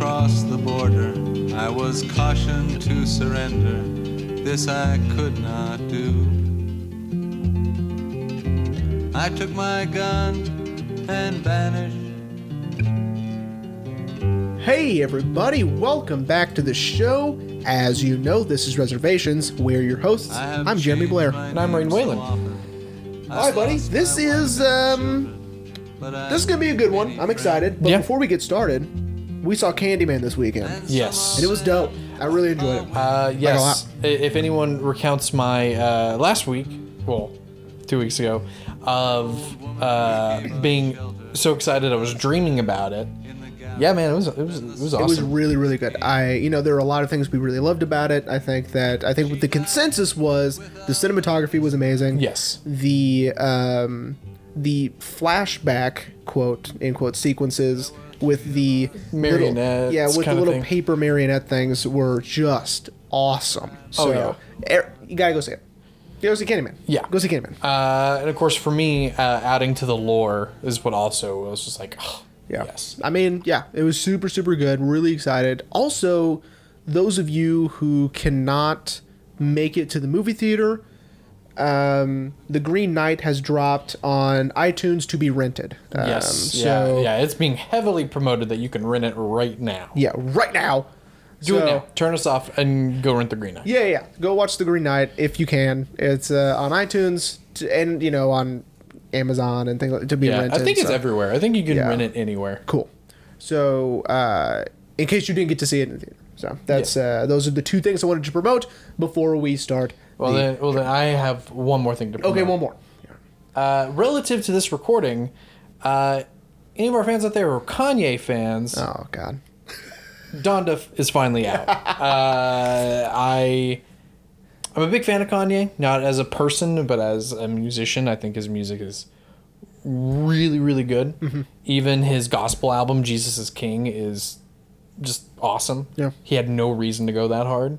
word across the border. I was cautioned to surrender. This I could not do. I took my gun and vanished. Hey, everybody, welcome back to the show. As you know, this is Reservations. We're your hosts. I have I'm Jeremy Blair. And I'm Rain name so Whalen. All right, buddy, this is um, But this is gonna be a good one. I'm excited. But Yeah. before we get started, we saw Candyman this weekend, Yes. and it was dope. I really enjoyed it. Uh, yes. If anyone recounts my uh, last week, well, two weeks ago, of uh, being so excited I was dreaming about it. Yeah, man, it was it was it was awesome. It was really, really good. I, you know, there are a lot of things we really loved about it. I think that I think what the consensus was the cinematography was amazing. yes. the um, the flashback quote in quote sequences with the little, Marionettes yeah, with the little paper marionette things were just awesome. So, Oh, er, you gotta go see it. Go see Candyman. Yeah. go see Candyman. Uh, and of course, for me, uh, adding to the lore is what also was just like, oh, Yeah. yes. I mean, yeah, it was super, super good. Really excited. Also, those of you who cannot make it to the movie theater, um, The Green Knight has dropped on iTunes to be rented. Um, Yes. so, yeah. Yeah. It's being heavily promoted that you can rent it right now. Yeah, right now. Do it now. Turn us off and go rent the Green Knight. Yeah, yeah. Go watch The Green Knight if you can. It's uh, on iTunes to, and you know on Amazon and things like, to be Yeah, rented. I think it's everywhere. I think you can Yeah. rent it anywhere. cool. So, uh, in case you didn't get to see it in the theater, so that's uh, those are the two things I wanted to promote before we start. Well, the- then, well, then I have one more thing to. Promote. okay, one more. Uh, relative to this recording, uh, any of our fans out there who are Kanye fans, Oh God. Donda is finally out. uh, I, I'm a big fan of Kanye, not as a person, but as a musician. I think his music is really, really good. Mm-hmm. Even his gospel album, Jesus is King, is just awesome. Yeah. He had no reason to go that hard.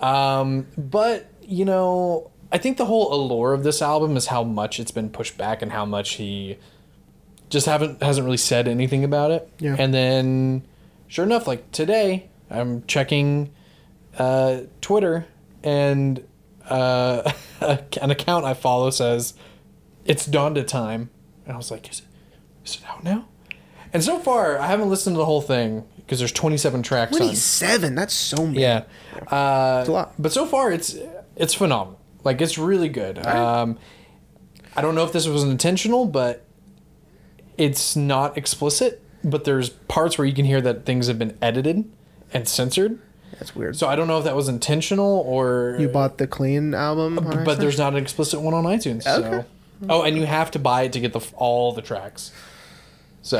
Um, but you know, I think the whole allure of this album is how much it's been pushed back and how much he just haven't hasn't really said anything about it. Yeah. And then, sure enough, like today, I'm checking uh, Twitter and uh, an account I follow says it's Donda time, and I was like, is it is it out now? And so far, I haven't listened to the whole thing because there's 27 tracks on. Twenty-seven. That's so many. Yeah. Uh, a lot. But so far, it's it's phenomenal. Like it's really good. Um, I don't know if this was intentional, but it's not explicit. But there's parts where you can hear that things have been edited and censored. That's weird. So I don't know if that was intentional or. you bought the clean album, on but iTunes? there's not an explicit one on iTunes. Okay. So. Oh, and you have to buy it to get the all the tracks. So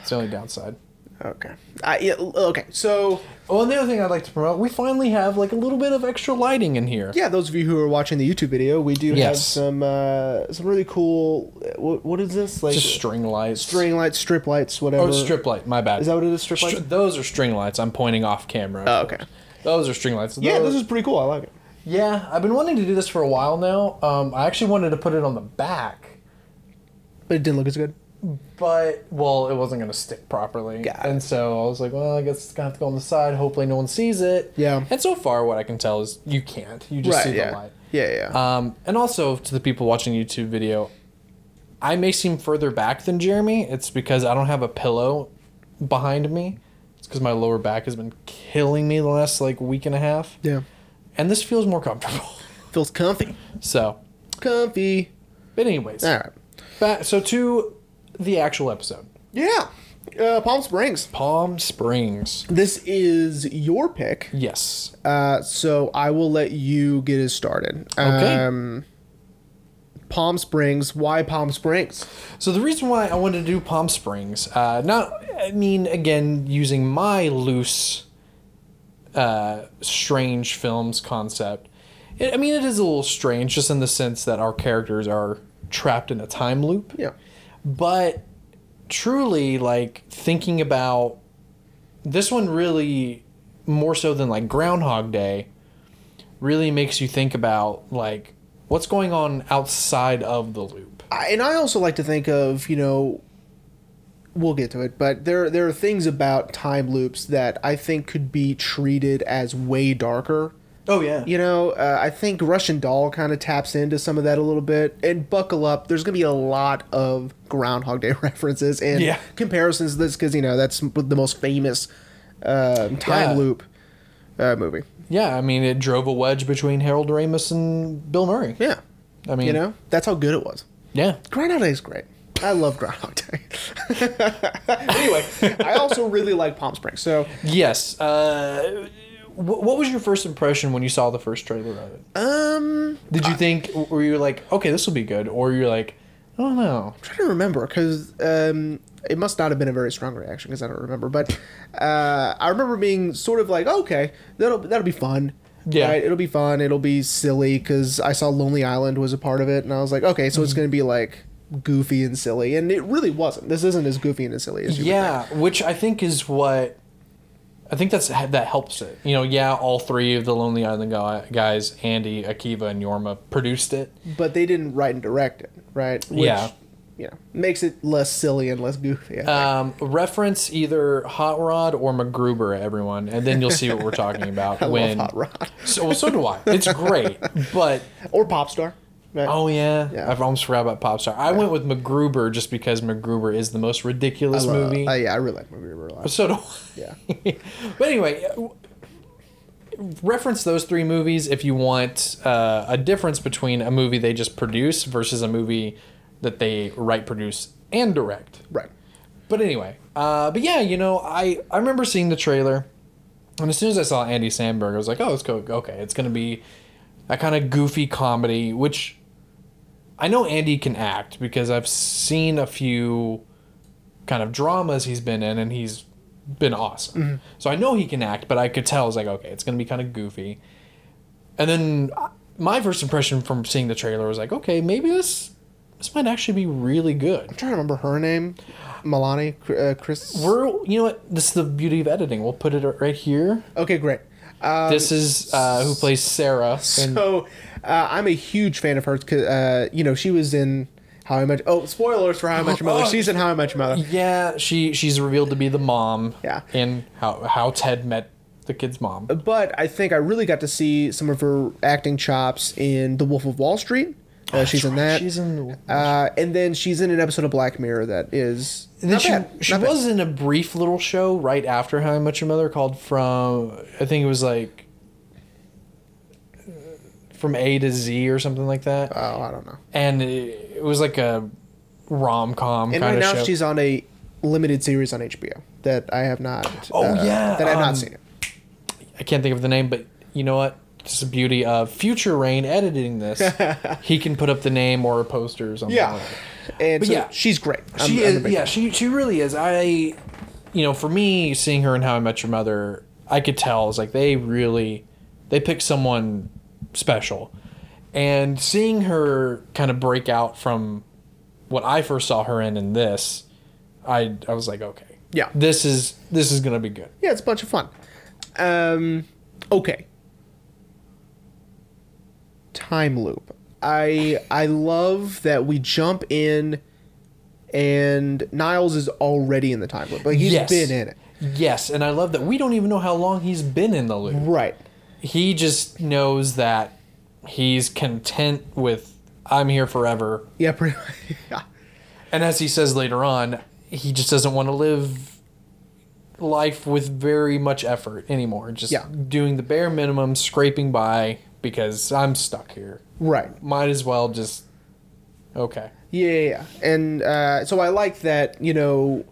it's the only downside. Okay. I, yeah, okay. So Oh, and the other thing I'd like to promote, we finally have like a little bit of extra lighting in here. yeah, those of you who are watching the YouTube video, we do have Yes. some uh, some really cool. What, what is this? Like Just string lights. string lights, strip lights, whatever. Oh, strip light. My bad. Is that what it is? Strip Str- lights. those are string lights. I'm pointing off camera. Oh, okay. Those are string lights. Yeah, Those- this is pretty cool. I like it. Yeah, I've been wanting to do this for a while now. Um, I actually wanted to put it on the back, But it didn't look as good. But well, it wasn't going to stick properly. It. and so I was like, well, I guess it's gonna have to go on the side. Hopefully, no one sees it. Yeah. And so far, what I can tell is you can't. You just see yeah. the light. Yeah, yeah. Um, and also to the people watching YouTube video, I may seem further back than Jeremy. It's because I don't have a pillow behind me. It's because my lower back has been killing me the last like week and a half, yeah. and this feels more comfortable. Feels comfy. So, Comfy. but anyways, All right. back so to the actual episode. Yeah. Uh, Palm Springs. Palm Springs. This is your pick. Yes. Uh, so I will let you get us started. Okay. Um, Palm Springs. Why Palm Springs? So the reason why I wanted to do Palm Springs, uh, not, I mean, again, using my loose, uh, strange films concept. It, I mean, it is a little strange, just in the sense that our characters are trapped in a time loop. Yeah. But truly, like thinking about this one, really more so than like Groundhog Day, really makes you think about like what's going on outside of the loop. I, and I also like to think of you know we'll get to it, but there there are things about time loops that I think could be treated as way darker. Oh yeah. You know, uh, I think Russian Doll kind of taps into some of that a little bit. And buckle up, there's going to be a lot of Groundhog Day references and Yeah. comparisons to this because, you know, that's the most famous um time Yeah. loop uh, movie. Yeah, I mean, it drove a wedge between Harold Ramis and Bill Murray. Yeah. I mean, You know, that's how good it was. yeah. Groundhog Day is great. I love Groundhog Day. anyway, I also really like Palm Springs. So, Yes. Uh, what was your first impression when you saw the first trailer of it? um, Did you think, were you like, okay, this will be good, or you're like, I don't know. I'm trying to remember because um, it must not have been a very strong reaction because I don't remember. But uh, I remember being sort of like, okay, that'll that'll be fun. Yeah. right? it'll be fun. It'll be silly because I saw Lonely Island was a part of it, and I was like, okay, so it's Mm-hmm. gonna be like goofy and silly, and it really wasn't. This isn't as goofy and as silly as you. would Yeah, which I think is what I think that's that helps it. You know, yeah, all three of the Lonely Island guys, Andy, Akiva, and Jorma produced it. But they didn't write and direct it, right? Which, Yeah. You know, makes it less silly and less goofy. Um, reference either Hot Rod or MacGruber, everyone, and then you'll see what we're talking about. I when Hot Rod so so do I. It's great, but or Popstar. Right? oh yeah, Yeah. I've almost forgot about Popstar. I went with MacGruber just because MacGruber is the most ridiculous I love- movie. uh, yeah, I really like movie a lot. so do Yeah. but anyway, uh, reference those three movies if you want uh, a difference between a movie they just produce versus a movie that they write, produce, and direct. Right. But anyway, uh, but yeah, you know, I I remember seeing the trailer, and as soon as I saw Andy Samberg, I was like, oh, it's go okay, it's gonna be a kind of goofy comedy, which I know Andy can act because I've seen a few kind of dramas he's been in, and he's been awesome. So I know he can act, but I could tell I was like, okay, it's gonna be kind of goofy. And then uh, my first impression from seeing the trailer was like, okay, maybe this this might actually be really good. I'm trying to remember her name. Milani, uh, Chris. We're you know what this is the beauty of editing. We'll put it right here. okay, great. Um, this is uh, who plays Sarah. So uh, I'm a huge fan of hers. uh, you know, she was in How I Met. Oh, spoilers for How I Met Your Mother. Oh, She's in How I Met Your Mother. yeah, she she's revealed to be the mom. Yeah. In how how Ted met the kid's mom. But I think I really got to see some of her acting chops in The Wolf of Wall Street. Uh, she's in that. She's in. Uh, and then she's in an episode of Black Mirror that is And then she, bad. she not bad. was in a brief little show right after How I Met Your Mother called From I think it was like From A to Z or something like that. Oh, I don't know. And it, it was like a rom com And kind right of now show. she's on a limited series on HBO that I have not. Oh, uh, yeah, that I have um, not seen. I can't think of the name, but you know what? It's the beauty of Future Rain editing this. he can put up the name or a poster or something. Yeah, like and But so yeah. she's great. I'm- she I'm is. Yeah, fan. she she really is. I, you know, for me, seeing her in How I Met Your Mother, I could tell. It's like, they really, they picked someone special, and seeing her kind of break out from what I first saw her in in this, I I was like, okay, Yeah. this is this is gonna be good. Yeah, it's a bunch of fun. Um, okay. Time loop. I I love that we jump in, and Niles is already in the time loop. Like he's Yes. been in it. Yes, and I love that we don't even know how long he's been in the loop. Right. He just knows that he's content with I'm here forever. Yeah. Pretty. yeah. And as he says later on, he just doesn't want to live life with very much effort anymore. Just Yeah. doing the bare minimum, scraping by because I'm stuck here. Right. Might as well just okay. Yeah, yeah, yeah. And uh, so I like that, you know,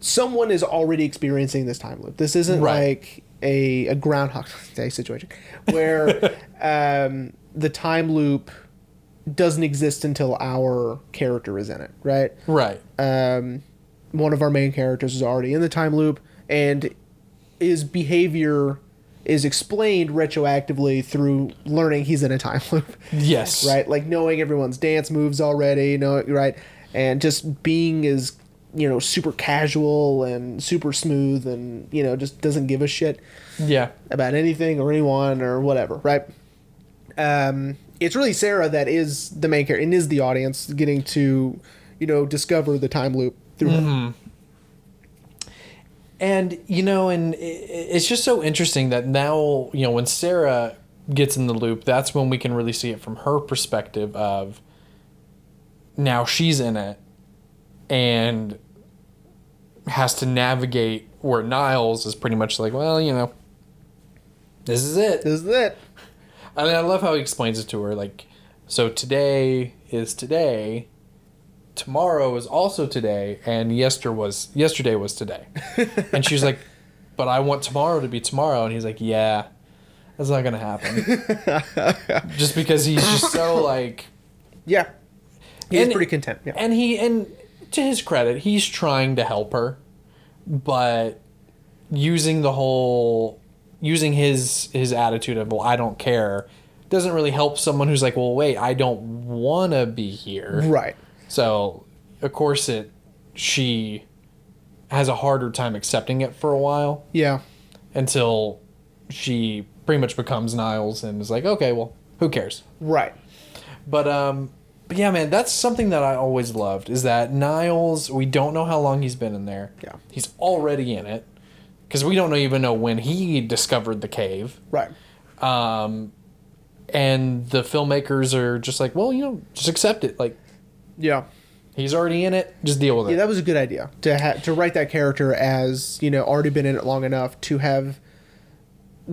someone is already experiencing this time loop. This isn't Right. like a, a Groundhog Day situation where um, the time loop doesn't exist until our character is in it, right? Right. Um, one of our main characters is already in the time loop, and his behavior is explained retroactively through learning he's in a time loop Yes. right? Like knowing everyone's dance moves already, you know right, and just being as you know super casual and super smooth, and you know just doesn't give a shit Yeah. about anything or anyone or whatever, right? Um, it's really Sarah that is the main character and is the audience getting to you know discover the time loop through her. Mm-hmm. And you know, and it's just so interesting that now, you know, when Sarah gets in the loop, that's when we can really see it from her perspective of now she's in it and has to navigate where Niles is pretty much like, well, you know, this is it. This is it. I mean, I love how he explains it to her. Like, so today is today, tomorrow is also today, and yester was yesterday was today. and she's like, "But I want tomorrow to be tomorrow," and he's like, "Yeah, that's not gonna happen." just because he's just so like, Yeah. He's And- pretty content. Yeah. and he and to his credit, he's trying to help her, but using the whole using his his attitude of well I don't care doesn't really help someone who's like well wait I don't want to be here. right. So of course it she has a harder time accepting it for a while Yeah. until she pretty much becomes Niles and is like okay well who cares Right. but um, but yeah, man, that's something that I always loved is that Niles. We don't know how long he's been in there. Yeah. he's already in it because we don't even know when he discovered the cave. Right. Um, and the filmmakers are just like, well, you know, just accept it. Like Yeah. he's already in it. Just deal with it. Yeah, that was a good idea to ha- to write that character as you know already been in it long enough to have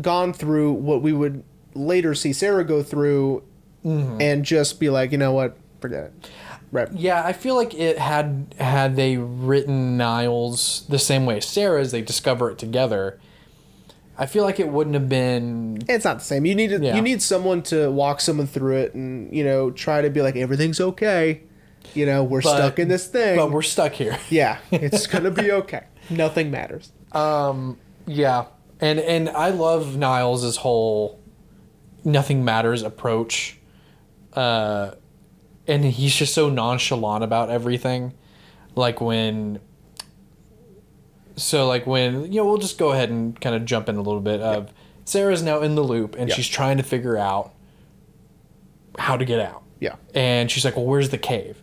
gone through what we would later see Sarah go through, and just be like, you know what, forget it. Right. Yeah, I feel like it had had they written Niles the same way as Sarah's, they discover it together. I feel like it wouldn't have been It's not the same. You need to, Yeah. you need someone to walk someone through it, and you know try to be like everything's okay. You know we're But- stuck in this thing. but we're stuck here. yeah, it's gonna be okay. Nothing matters. Um, yeah, and and I love Niles's whole nothing matters approach. Uh, and he's just so nonchalant about everything. Like when, so like when you know we'll just go ahead and kind of jump in a little bit of Sarah's now in the loop and Yeah. she's trying to figure out how to get out. Yeah. And she's like, "Well, where's the cave?"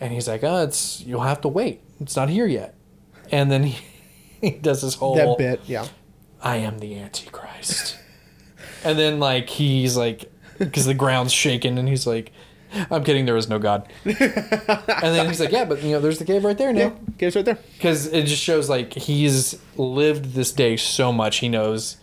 And he's like, "Oh, it's you'll have to wait. It's not here yet." And then he, he does this whole That bit. Yeah. I am the Antichrist. and then like he's like because the ground's shaking and he's like I'm kidding there is no god. and then he's like yeah but you know there's the cave right there Yeah. now Game's right there. because it just shows like he's lived this day so much he knows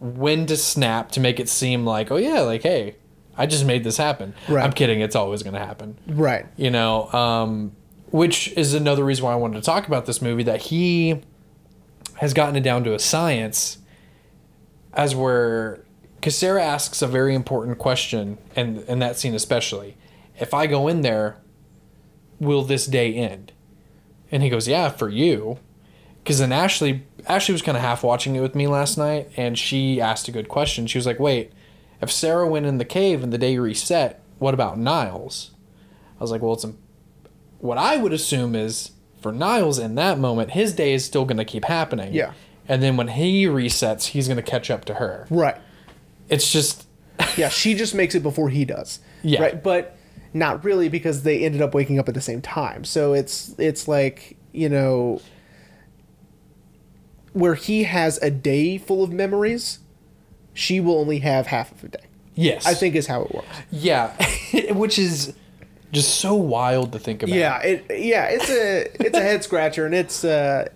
when to snap to make it seem like oh yeah like hey I just made this happen. Right. I'm kidding it's always going to happen Right. you know um, which is another reason why i wanted to talk about this movie that he has gotten it down to a science as where because sarah asks a very important question and in that scene especially if i go in there will this day end and he goes yeah for you because then ashley ashley was kind of half watching it with me last night and she asked a good question she was like wait if sarah went in the cave and the day reset what about niles I was like, well, it's what I would assume is for Niles in that moment, his day is still going to keep happening. Yeah. And then when he resets, he's going to catch up to her. Right. It's just, Yeah, she just makes it before he does. Yeah. Right. But not really because they ended up waking up at the same time. So it's it's like, you know where he has a day full of memories, she will only have half of a day. yes. I think is how it works. Yeah. Which is just so wild to think about. Yeah, it yeah, it's a it's a head scratcher and it's uh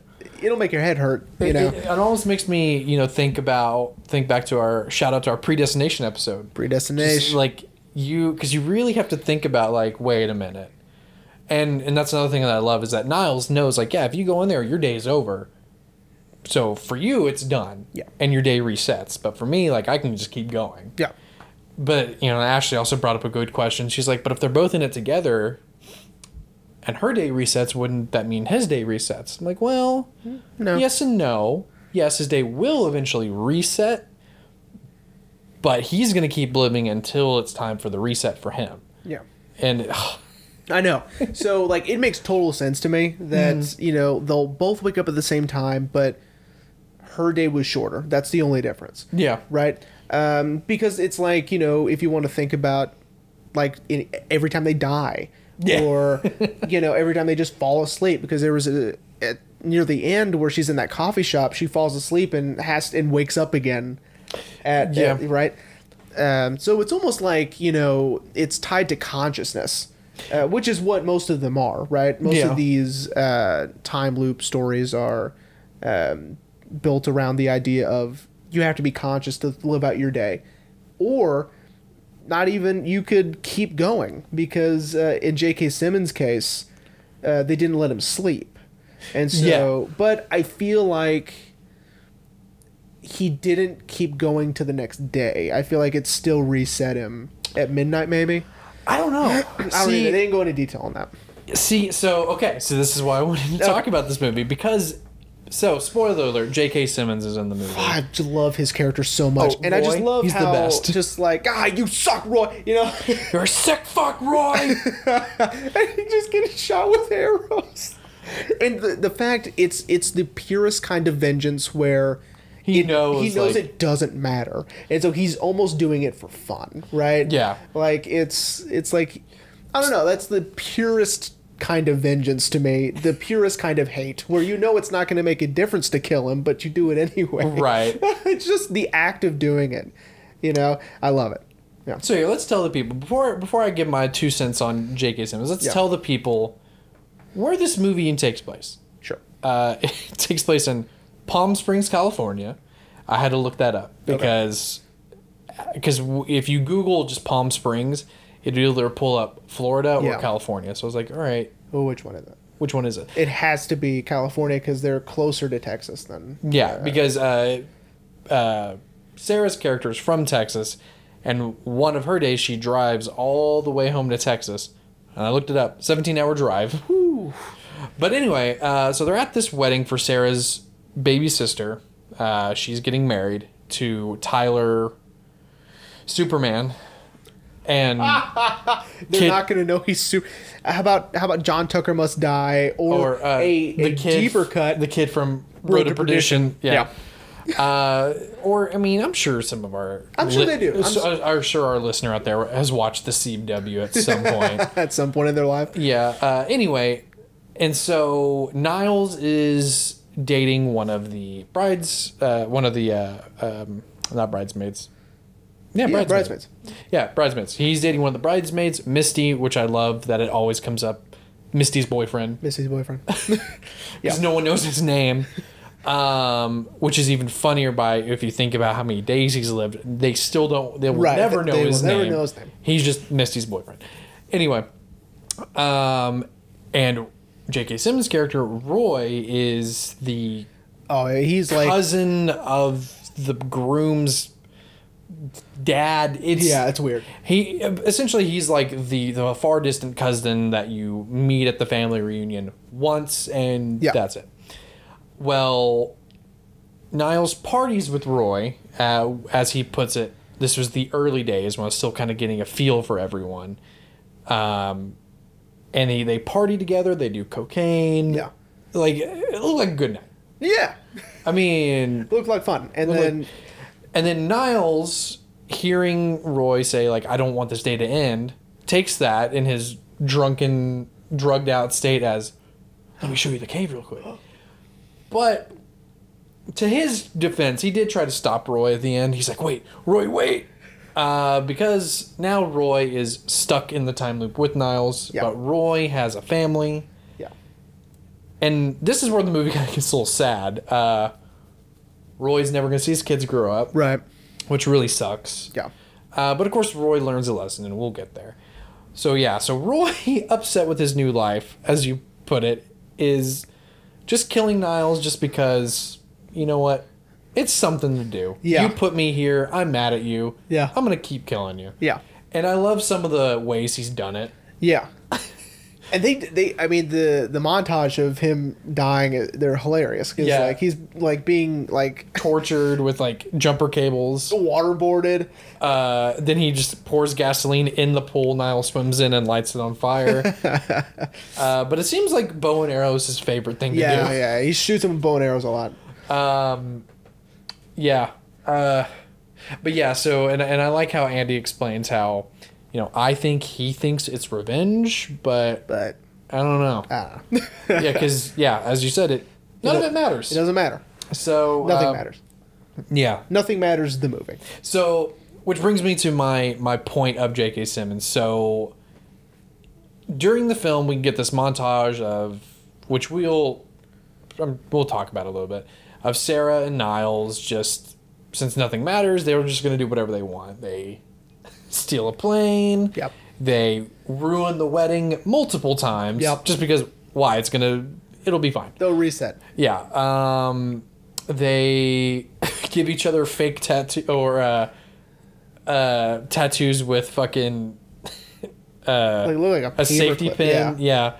it'll make your head hurt, you It, know. it, it almost makes me, you know, think about, think back to our shout out to our predestination episode. Predestination. Just like you, because you really have to think about like, wait a minute, and and that's another thing that I love is that Niles knows like, yeah, if you go in there, your day's over. So for you, it's done. Yeah. And your day resets. But for me, like, I can just keep going. yeah. But you know, Ashley also brought up a good question. She's like, but if they're both in it together, and her day resets, wouldn't that mean his day resets? I'm like, well, No. yes and no. Yes, his day will eventually reset, but he's gonna keep living until it's time for the reset for him. Yeah. And I know. So like it makes total sense to me that Mm-hmm. you know they'll both wake up at the same time, but her day was shorter. That's the only difference, yeah, right? Um, because it's like you know if you want to think about like in, every time they die, Yeah. or you know every time they just fall asleep because there was a at, near the end where she's in that coffee shop she falls asleep and has and wakes up again at, Yeah. at- right um, so it's almost like you know it's tied to consciousness uh, which is what most of them are right most Yeah. of these uh, time loop stories are um, built around the idea of you have to be conscious to live out your day or not even you could keep going because uh, in J.K. Simmons' case, uh, they didn't let him sleep, and so. Yeah. But I feel like he didn't keep going to the next day. I feel like it still reset him at midnight, maybe. I don't know. I don't know. see, They didn't go into detail on that. see, so okay, so this is why I wanted to talk about this movie because, so spoiler alert: J.K. Simmons is in the movie. I just love his character so much, Oh, and I just Roy? love He's the how best. just like ah, you suck, Roy. You know, You're a sick fuck, Roy. and he just gets shot with arrows. And the, the fact it's it's the purest kind of vengeance where He it- knows, he knows like- it doesn't matter, and so he's almost doing it for fun, right? Yeah. like it's it's like I don't know. That's the purest kind of vengeance to me, the purest kind of hate, where you know it's not going to make a difference to kill him, but you do it anyway. Right. it's just the act of doing it. You know, I love it. Yeah. So here, let's tell the people before before I give my two cents on J.K. Simmons. Let's Yeah. tell the people where this movie takes place. Sure. Uh, it takes place in Palm Springs, California. I had to look that up because because if you Google just Palm Springs, it'll either pull up Florida or Yeah. California. So I was like, all right, Oh, which one is it? which one is it? It has to be California because they're closer to Texas than. Yeah, because uh, uh, Sarah's character is from Texas, and one of her days she drives all the way home to Texas. And I looked it up, seventeen hour drive. But anyway, uh, so they're at this wedding for Sarah's baby sister. Uh, she's getting married to Tyler Superman, and They're Kid- not going to know he's super. How about how about John Tucker must die or, or uh, a, the a kid, deeper cut? the kid from Road, to Perdition. Yeah. Yeah. Uh, or I mean, I'm sure some of our I'm sure they do. I'm so- I'm sure our listener out there has watched the CW at some point. at some point in their life. yeah. Uh, anyway, and so Niles is dating one of the brides, uh, one of the uh, um, not bridesmaids. Yeah, Yeah, bridesmaids. bridesmaids. Yeah, bridesmaids. He's dating one of the bridesmaids, Misty, which I love that it always comes up. Misty's boyfriend Missy's boyfriend. because no one knows his name. Um, which is even funnier by if you think about how many days he's lived. They still don't. They will Right, never they- know they his will never name. know his name. He's just Misty's boyfriend. Anyway, um, and J.K. Simmons' character Roy is the oh, he's like cousin of the groom's dad. It's yeah, it's weird. he essentially he's like the the far distant cousin that you meet at the family reunion once and Yeah. that's it. Well, Niles parties with Roy, uh, as he puts it. This was the early days when I was still kind of getting a feel for everyone. Um, and he, they party together. They do cocaine. Yeah. like it looked like a good night. Yeah, I mean, looked like fun. And then like- and then Niles, hearing Roy say, like, I don't want this day to end, takes that in his drunken, drugged out state as, let me show you the cave real quick. But to his defense, he did try to stop Roy at the end. He's like, wait, Roy, wait. Uh, because now Roy is stuck in the time loop with Niles, Yeah. but Roy has a family. yeah, And this is where the movie kind of gets a little sad. Uh, Roy's never going to see his kids grow up right. which really sucks. Yeah, Uh, but of course, Roy learns a lesson, and we'll get there. So yeah, so Roy, upset with his new life, as you put it, is just killing Niles just because you know what? It's something to do. Yeah. You put me here. I'm mad at you. Yeah. I'm gonna keep killing you. yeah, And I love some of the ways he's done it. yeah. And they, they, I mean, the the montage of him dying, uh, they're hilarious because Yeah. like he's like being like Tortured with like jumper cables. waterboarded. Uh, then he just pours gasoline in the pool Niles swims in and lights it on fire. uh, but it seems like bow and arrow is his favorite thing to Yeah, do. yeah. He shoots him with bow and arrows a lot. Um, yeah. Uh, but yeah, so and and I like how Andy explains how You know, I think he thinks it's revenge, but But I don't know. uh, yeah, because yeah, as you said, it none of it matters. it doesn't matter. So Nothing uh, matters. Yeah. Nothing matters. The movie. So, which brings me to my my point of J.K. Simmons. So, during the film, we get this montage of which we'll um, we'll talk about a little bit of Sarah and Niles. Just since nothing matters, they were just going to do whatever they want. They steal a plane. Yep. They ruin the wedding multiple times. Yep. Just because why? It's gonna it'll be fine. They'll reset. Yeah. Um, they give each other fake tattoo or uh, uh, tattoos with fucking uh, Like look like a, a safety paperclip. pin. Yeah.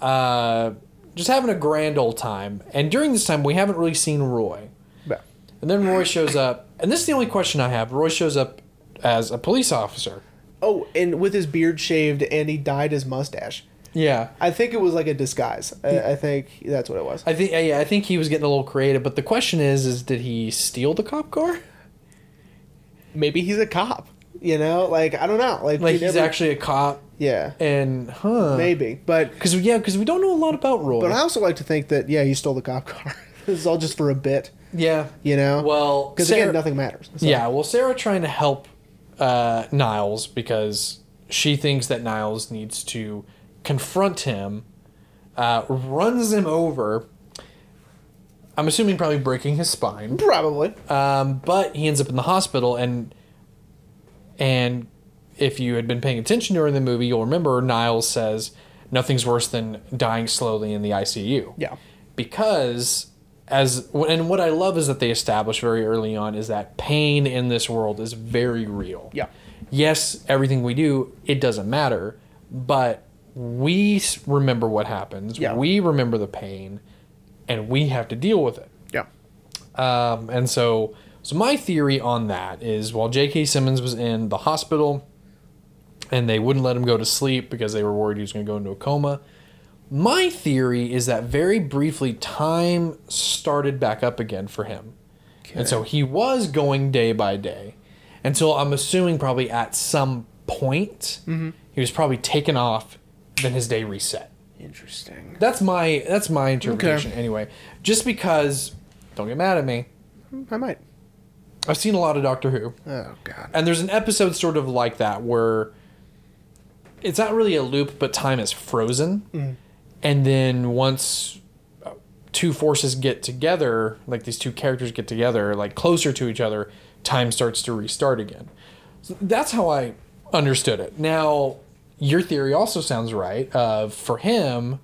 Yeah. Uh, just having a grand old time. And during this time, we haven't really seen Roy. Yeah. And then Roy shows up, and this is the only question I have. Roy shows up as a police officer. Oh, and with his beard shaved, and he dyed his mustache. Yeah. I think it was like a disguise. I, I think that's what it was. I think yeah, I think he was getting a little creative, but the question is is did he steal the cop car? Maybe he's a cop. You know, like I don't know. Like, Like he's never- actually a cop yeah, and huh maybe. But Because yeah, because we don't know a lot about Roy. but I also like to think that yeah, he stole the cop car. this is all just for a bit. yeah, You know. Well, because again, nothing matters. So- yeah. Well, Sarah trying to help uh, Niles because she thinks that Niles needs to confront him, uh, runs him over. I'm assuming probably breaking his spine. Probably. Um, but he ends up in the hospital, and and if you had been paying attention during the movie, you'll remember Niles says nothing's worse than dying slowly in the ICU. Yeah. Because as and what I love is that they establish very early on is that pain in this world is very real. Yeah. Yes, everything we do it doesn't matter, but we remember what happens. Yeah. We remember the pain, and we have to deal with it. Yeah. Um, and so, so my theory on that is while J.K. Simmons was in the hospital, and they wouldn't let him go to sleep because they were worried he was going to go into a coma. My theory is that very briefly time started back up again for him, and so he was going day by day, until I'm assuming probably at some point mm-hmm. he was probably taken off, then his day reset. Interesting. That's my that's my interpretation anyway. Just because, don't get mad at me. I might. I've seen a lot of Doctor Who, Oh God. and there's an episode sort of like that where it's not really a loop, but time is frozen, mm. And then once uh, two forces get together, like these two characters get together, like closer to each other, time starts to restart again. So that's how I understood it. Now, your theory also sounds right. Uh, for him,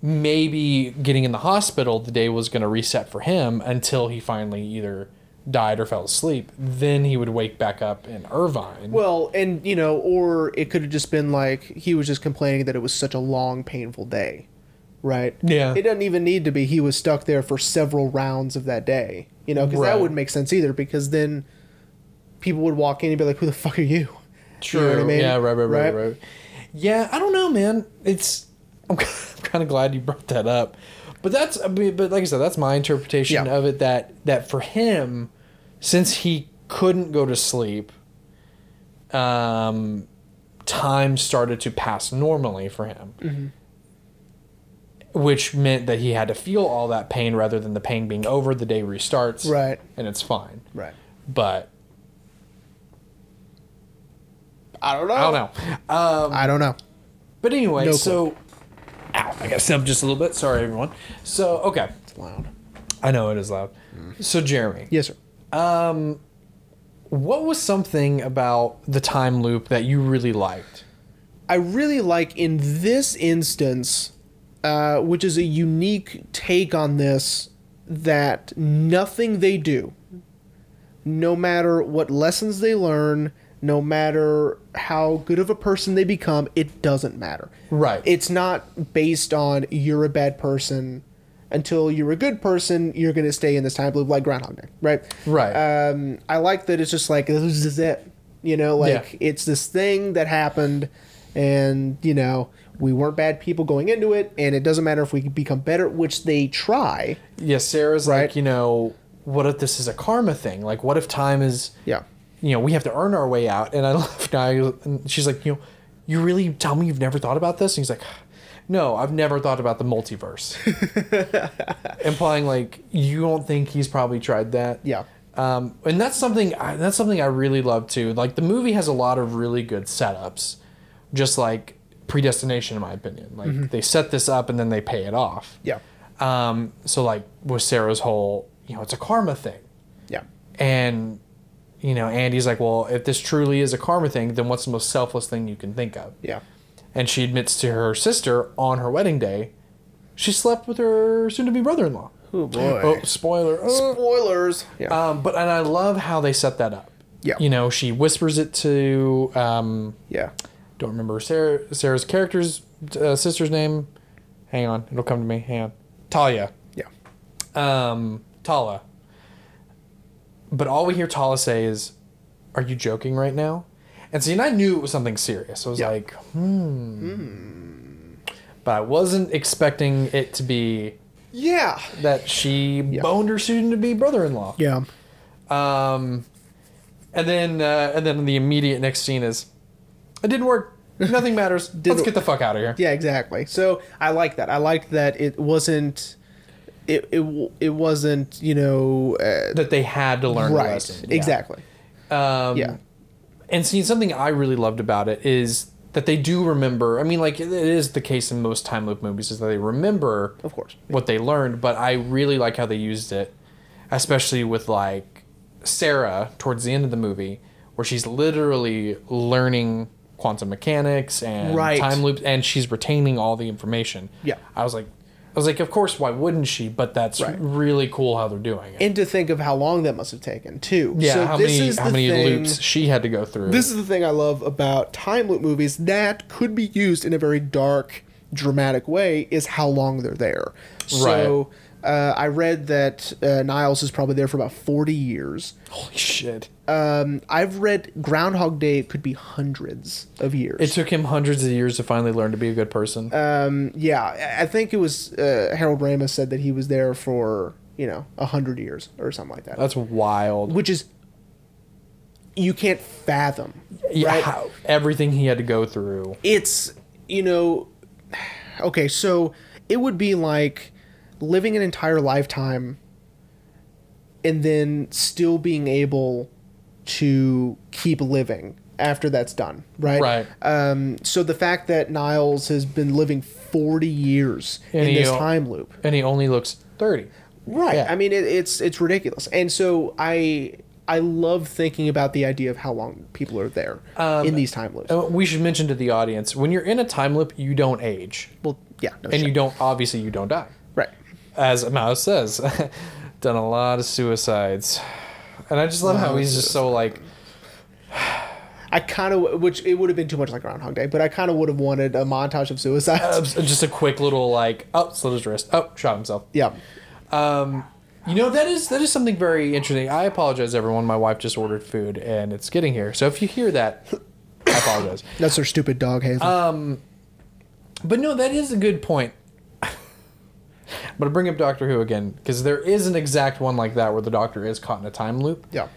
maybe getting in the hospital, the day was going to reset for him until he finally either died or fell asleep. Then he would wake back up in Irvine. Well, and you know, or it could have just been like he was just complaining that it was such a long, painful day, right? Yeah. It doesn't even need to be. He was stuck there for several rounds of that day, you know, because Right. that wouldn't make sense either. Because then people would walk in and be like, "Who the fuck are you?" True. You know I mean? Yeah, right, right, right, Right? right, Yeah, I don't know, man. It's I'm, kind of glad you brought that up, but that's but like I said, that's my interpretation Yeah. of it. That that for him, since he couldn't go to sleep, um, time started to pass normally for him. Mm-hmm. Which meant that he had to feel all that pain rather than the pain being over. The day restarts, Right. and it's fine. Right. But I don't know. I don't know. Um, I don't know. But anyway, No so ow, I got stumped just a little bit. Sorry, everyone. So okay, It's loud. I know it is loud. So Jeremy, Yes, sir. What was something about the time loop that you really liked? I really like in this instance, uh, which is a unique take on this, that nothing they do, no matter what lessons they learn, no matter how good of a person they become, it doesn't matter. Right. It's not based on you're a bad person. Until you're a good person, you're gonna stay in this time loop like Groundhog Day, right? Right. Um, I like that it's just like this is it. You know, like Yeah. it's this thing that happened, and you know we weren't bad people going into it, and it doesn't matter if we become better, which they try. Yes, Sarah's Right. like, you know, what if this is a karma thing? Like, what if time is, Yeah. you know, we have to earn our way out. And I love Niall, and she's like, you know, you really tell me you've never thought about this? And he's like, no, I've never thought about the multiverse. Implying like you don't think he's probably tried that. Yeah. Um, and that's something I, that's something I really love too. Like the movie has a lot of really good setups, just like Predestination, in my opinion. Like they set this up and then they pay it off. Yeah. Um, so like with Sarah's whole, you know, it's a karma thing, Yeah. and you know, Andy's like, well, if this truly is a karma thing, then what's the most selfless thing you can think of? Yeah. And she admits to her sister on her wedding day, she slept with her soon-to-be brother-in-law. Oh boy. Oh, spoiler! Oh. Spoilers. Yeah. Um, but and I love how they set that up. Yeah. You know, she whispers it to um, yeah. don't remember Sarah Sarah's character's uh, sister's name. Hang on, it'll come to me. Hang on, Talia. Yeah. Um, Tala. But all we hear Tala say is, "Are you joking right now?" And see, and I knew it was something serious. I was Yeah. like, hmm. But I wasn't expecting it to be Yeah. that she boned her soon-to-be brother-in-law. Yeah. Um, and then uh, and then the immediate next scene is, it didn't work. Nothing matters. Let's get the fuck out of here. Yeah, exactly. So I like that. I liked that it wasn't. It it it wasn't you know uh, That they had to learn the right lesson. Yeah. exactly. Um, Yeah. And see, something I really loved about it is that they do remember. I mean, like it is the case in most time loop movies, is that they remember, Of course. what they learned. But I really like how they used it, especially with like Sarah towards the end of the movie, where she's literally learning quantum mechanics and Right. time loops, and she's retaining all the information. Yeah. I was like, was like, of course, why wouldn't she? But that's Right. really cool how they're doing it. And to think of how long that must have taken too. yeah, So how this many how many thing- loops she had to go through. This is the thing I love about time loop movies that could be used in a very dark, dramatic way. Is how long they're there. Right. So uh, I read that uh, Niles is probably there for about forty years. Holy shit. Um, I've read Groundhog Day could be hundreds of years. It took him hundreds of years to finally learn to be a good person. um, yeah, I- think it was uh, Harold Ramis said that he was there for you know a hundred years or something like that, That's wild. which is you can't fathom. Yeah, right? how, everything he had to go through. It's you know, okay, so it would be like living an entire lifetime and then still being able to keep living after that's done, right? Right. Um, so the fact that Niles has been living 40 years And in this o- time loop. And he only looks 30. Right. Yeah. I mean, it, it's it's ridiculous, and so I I love thinking about the idea of how long people are there Um, in these time loops. Uh, We should mention to the audience when you're in a time loop, you don't age. well, yeah, no And you don't, obviously, you don't die. As Mouse says, done a lot of suicides. And I just love how he's just so like, I kind of, which it would have been too much like Groundhog Day, but I kind of would have wanted a montage of suicides. uh, just a quick little like, oh, slit his wrist. Oh, shot himself. yeah. Um, you know that is that is something very interesting. I apologize, everyone. My wife just ordered food and it's getting here. So if you hear that, I apologize. That's their stupid dog, Hazel. Uh, But no, that is a good point. I'm gonna bring up Doctor Who again because there is an exact one like that where the Doctor is caught in a time loop. yeah.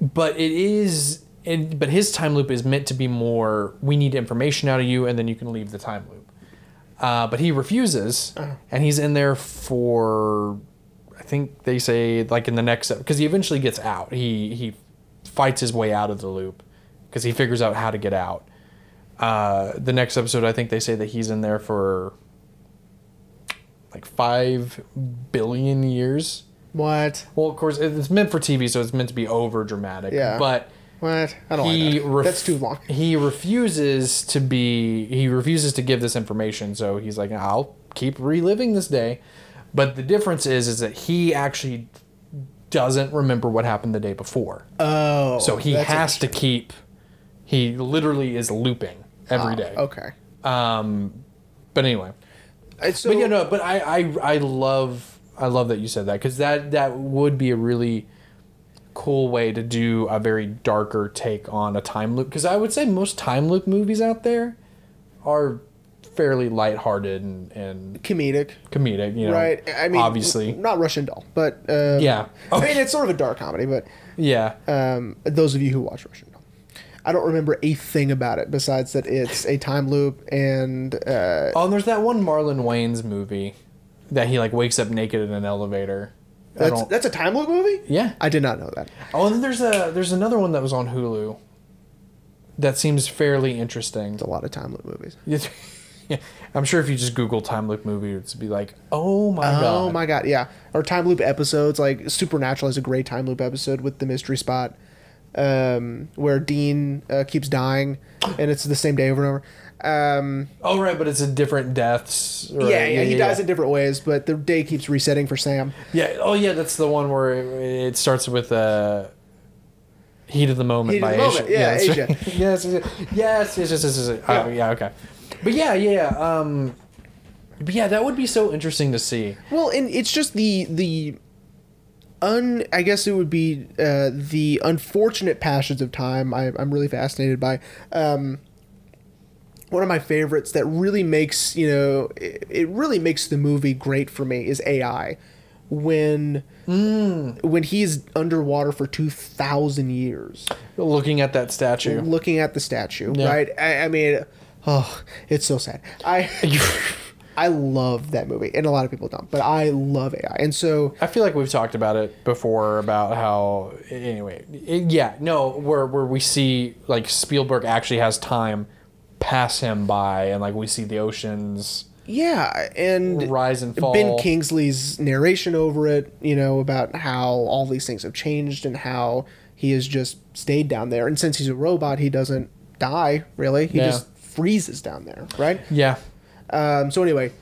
But it is, it, but his time loop is meant to be more. We need information out of you, and then you can leave the time loop. Uh, but he refuses, and he's in there for. I think they say like in the next because he eventually gets out. He he fights his way out of the loop because he figures out how to get out. Uh, the next episode, I think they say that he's in there for like five billion years. What? Well, of course, it's meant for TV, so it's meant to be over dramatic. Yeah. But What? I don't he like that. ref- That's too long. He refuses to be. He refuses to give this information. So he's like, "I'll keep reliving this day." But the difference is, is that he actually doesn't remember what happened the day before. Oh. so he has to keep. He literally is looping every day. Okay. Um, but anyway. So, but you know, but I, I I love I love that you said that because that that would be a really cool way to do a very darker take on a time loop because I would say most time loop movies out there are fairly lighthearted and, and Comedic. comedic. You know, right. I mean, obviously, not Russian Doll, but uh, Yeah. I mean, it's sort of a dark comedy, but yeah. um, those of you who watch Russian I don't remember a thing about it besides that it's a time loop and uh, Oh, and there's that one Marlon Wayans movie that he like wakes up naked in an elevator. That's that's a time loop movie. Yeah. I did not know that. Oh, and then there's a there's another one that was on Hulu. That seems fairly interesting. It's a lot of time loop movies. Yeah, I'm sure if you just Google time loop movie, it'd be like, oh my god. Oh my god, yeah. Or time loop episodes like Supernatural has a great time loop episode with the mystery spot, um, where Dean uh, keeps dying, and it's the same day over and over. Um, Oh right, but it's a different deaths. right? yeah, yeah, he dies in different ways, but the day keeps resetting for Sam. Yeah. Oh yeah, that's the one where it, it starts with uh, "Heat of the Moment" Heat of by the Asia. Moment, yeah, Asia. right. yes, yes, yes, yes, yes, yes, yes, yes. Oh, yeah, okay. But yeah, yeah. Um, but yeah, that would be so interesting to see. Well, and it's just the the un I guess it would be uh, the unfortunate passions of time. I, I'm really fascinated by. Um, one of my favorites that really makes you know it, it really makes the movie great for me is AI. When when he's underwater for two thousand years, Looking at that statue. looking at the statue, Yeah. right? I, I mean, oh, it's so sad. I I love that movie, and a lot of people don't, but I love AI, and so I feel like we've talked about it before about how anyway, it- yeah, no, where where we see like Spielberg actually has time pass him by, and like we see the oceans yeah, and rise and fall. Ben Kingsley's narration over it, you know, about how all these things have changed and how he has just stayed down there, and since he's a robot, he doesn't die really. He Yeah. just freezes down there, right? Yeah, Um, so anyway,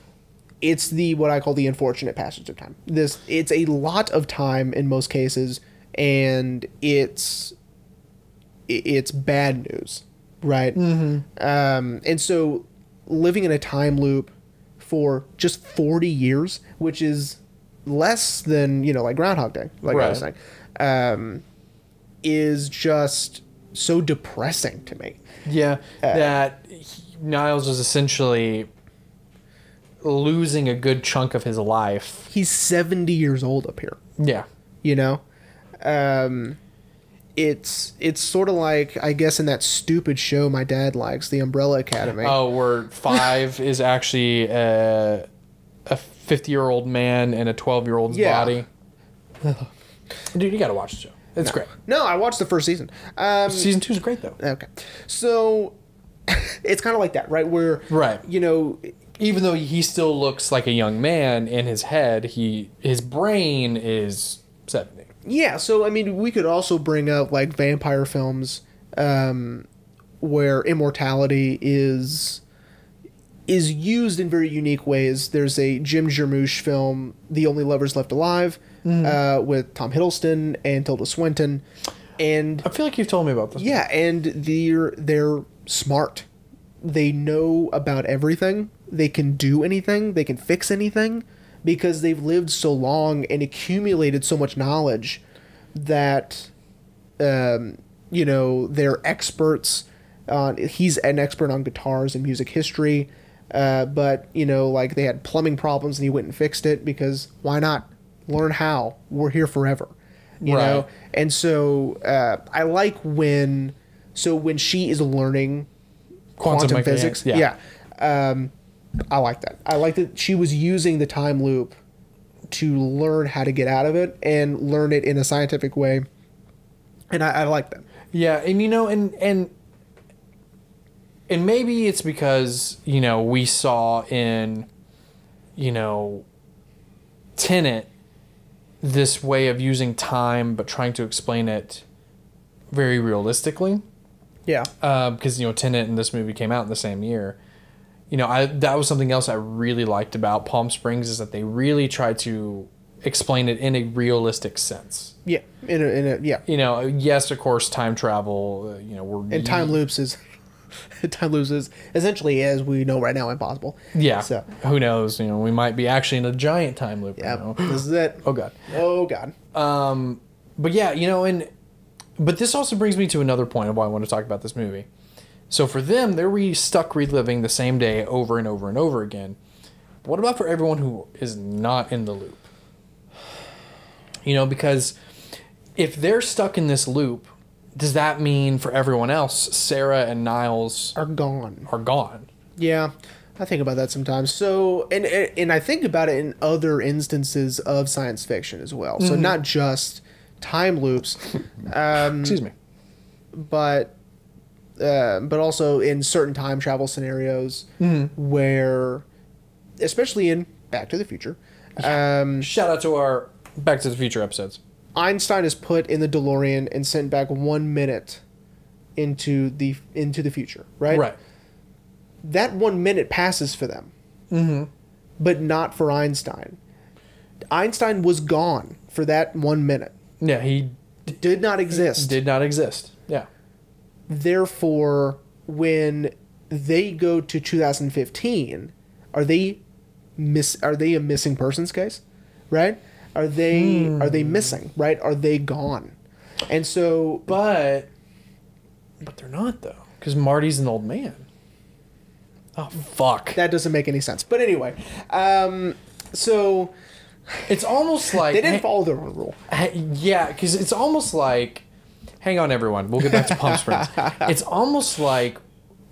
it's the what I call the unfortunate passage of time. This it's a lot of time in most cases, and it's it's bad news, right? Mm-hmm. Um, and so living in a time loop for just forty years, which is less than you know like Groundhog Day, like I was saying, um, is just so depressing to me. yeah. that he, Niles was essentially losing a good chunk of his life. He's seventy years old up here. Yeah, you know um it's it's sort of like i guess in that stupid show my dad likes the umbrella academy Oh, where five is actually a a fifty year old man in a twelve year old's Yeah. body. Dude, you gotta watch the show. It's great. no i watched the first season um Season two is great though. okay so it's kind of like that right where Right. you know Even though he still looks like a young man in his head, he his brain is seventy. yeah so i mean we could also bring up like vampire films um where immortality is is used in very unique ways. There's a Jim Jarmusch film, The Only Lovers Left Alive, uh, with Tom Hiddleston and Tilda Swinton, and I feel like you've told me about this. yeah, and they're they're smart. They know about everything. They can do anything. They can fix anything because they've lived so long and accumulated so much knowledge that um, you know they're experts. On, he's an expert on guitars and music history, uh, but you know, like they had plumbing problems and he went and fixed it because why not? Learn how. We're here forever, you know. And so uh, I like when, so when she is learning Quantum quantum, physics, yeah. yeah, um, I like that. I like that she was using the time loop to learn how to get out of it and learn it in a scientific way, and I, I like that. Yeah, and you know, and and and maybe it's because you know we saw in, you know, Tenet, this way of using time but trying to explain it very realistically. Yeah, uh, because you know Tenet and this movie came out in the same year. You know, I that was something else I really liked about Palm Springs is that they really tried to explain it in a realistic sense. yeah, in a, in a yeah. You know, yes, of course, time travel. Uh, you know, we're And time loops is time loops is essentially as we know right now impossible. Yeah. So who knows? You know, we might be actually in a giant time loop. yeah, know? this is it. Oh god. Oh god. Um, but yeah, you know, and but this also brings me to another point of why I want to talk about this movie. So for them, they're re- stuck reliving the same day over and over and over again. But what about for everyone who is not in the loop? You know, because if they're stuck in this loop, does that mean for everyone else, Sarah and Niles Are gone. are gone? Yeah, I think about that sometimes. So, and and I think about it in other instances of science fiction as well. So not just time loops, um, Excuse me. but uh, but also in certain time travel scenarios where, especially in Back to the Future, um, Shout out to our Back to the Future episodes. Einstein is put in the DeLorean and sent back one minute into the into the future. Right. Right. that one minute passes for them, mm-hmm. but not for Einstein. Einstein was gone for that one minute, Yeah, he did not exist. did not exist. Yeah. Therefore, when they go to 2015, are they miss? Are they a missing persons case? Right? Are they are they missing? Right? Are they gone? And so, But but they're not though, because Marty's an old man. Oh fuck! that doesn't make any sense. But anyway, um, so It's almost like they didn't follow their own rule. Yeah, because it's almost like. Hang on, everyone. We'll get back to Palm Springs. it's almost like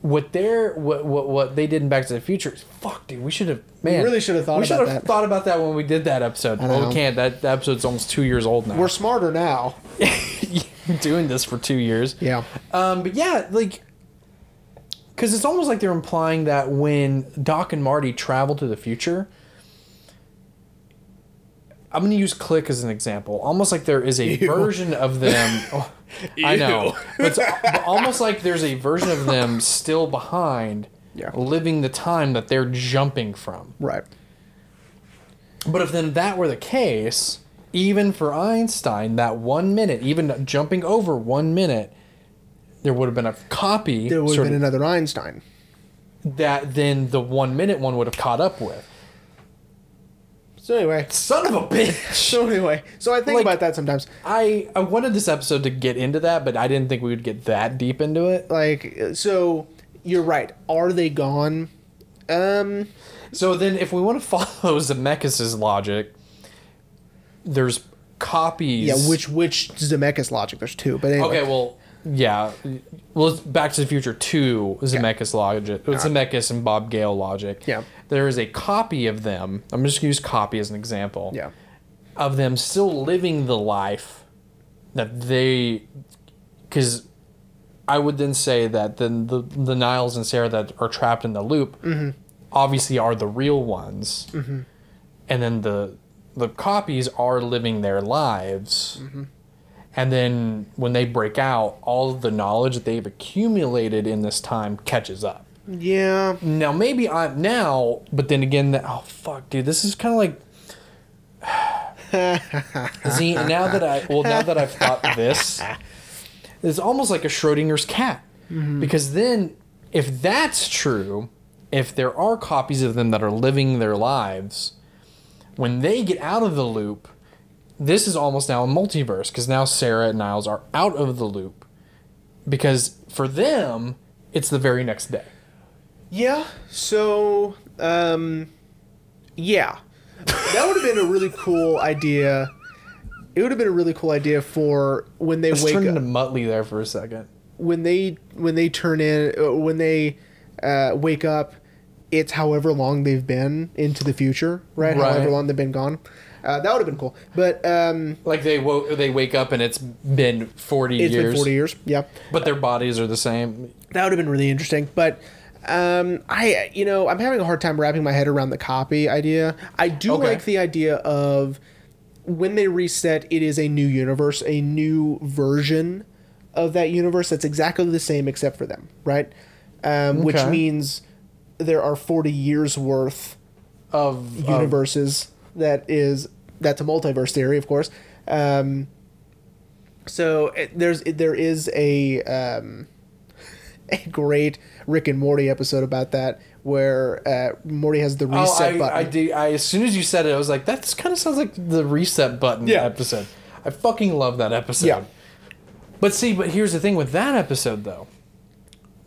what they're what, what what they did in Back to the Future. Fuck, dude. We should have. Man, We really should have thought we should about have that. thought about that when we did that episode. Well, we can't. That, that episode's almost two years old now. We're smarter now. doing this for two years. Yeah. Um, but yeah, like, because it's almost like they're implying that when Doc and Marty travel to the future, I'm going to use Click as an example. Almost like there is a version of them. Oh, I know, but it's almost like there's a version of them still behind, Yeah. living the time that they're jumping from. Right. But if then that were the case, even for Einstein, that one minute, even jumping over one minute, there would have been a copy There would have been another Einstein. that then the one minute one would have caught up with. So anyway, Son of a bitch! so anyway, so I think Like- about that sometimes. I, I wanted this episode to get into that, but I didn't think we would get that deep into it. Like, so you're right. Are they gone? Um, So then, if we want to follow Zemeckis' logic, there's copies. yeah. Which which Zemeckis logic? There's two, but anyway. Okay, well, yeah. Well, it's Back to the Future 2 Zemeckis logic. Zemeckis and Bob Gale logic. Yeah. There is a copy of them. I'm just going to use copy as an example. Yeah. Of them still living the life that they. Because I would then say that then the, the Niles and Sarah that are trapped in the loop Mm-hmm. obviously are the real ones. And then the the copies are living their lives. Mm-hmm. And then when they break out, all the knowledge that they've accumulated in this time catches up. Yeah. Now maybe I'm now, but then again, that oh fuck, dude, this is kind of like. See, now that I well, now that I've thought this, it's almost like a Schrodinger's cat, mm-hmm. because then if that's true, if there are copies of them that are living their lives, when they get out of the loop, this is almost now a multiverse because now Sarah and Niles are out of the loop, because for them it's the very next day. Yeah. So, um, yeah, that would have been a really cool idea. It would have been a really cool idea for when they Let's wake turn up. into Muttley there for a second. when they when they turn in uh, when they uh, wake up it's however long they've been into the future right, Right. however long they've been gone uh, that would have been cool. But um, Like they woke, they wake up and it's been forty it's years, been 40 years yeah. But their bodies are the same. that would have been really interesting but um, i you know i'm having a hard time wrapping my head around the copy idea. I do Okay. like the idea of when they reset it is a new universe a new version of that universe that's exactly the same except for them right? Um, which means there are 40 years worth of- universes that is that's a multiverse theory of course um, so it, there's there is a um, a great Rick and Morty episode about that where uh, Morty has the Oh, reset I, button. I, do, I as soon as you said it, I was like, that kind of sounds like the reset button Yeah. episode. I fucking love that episode. Yeah. But see, but here's the thing with that episode though.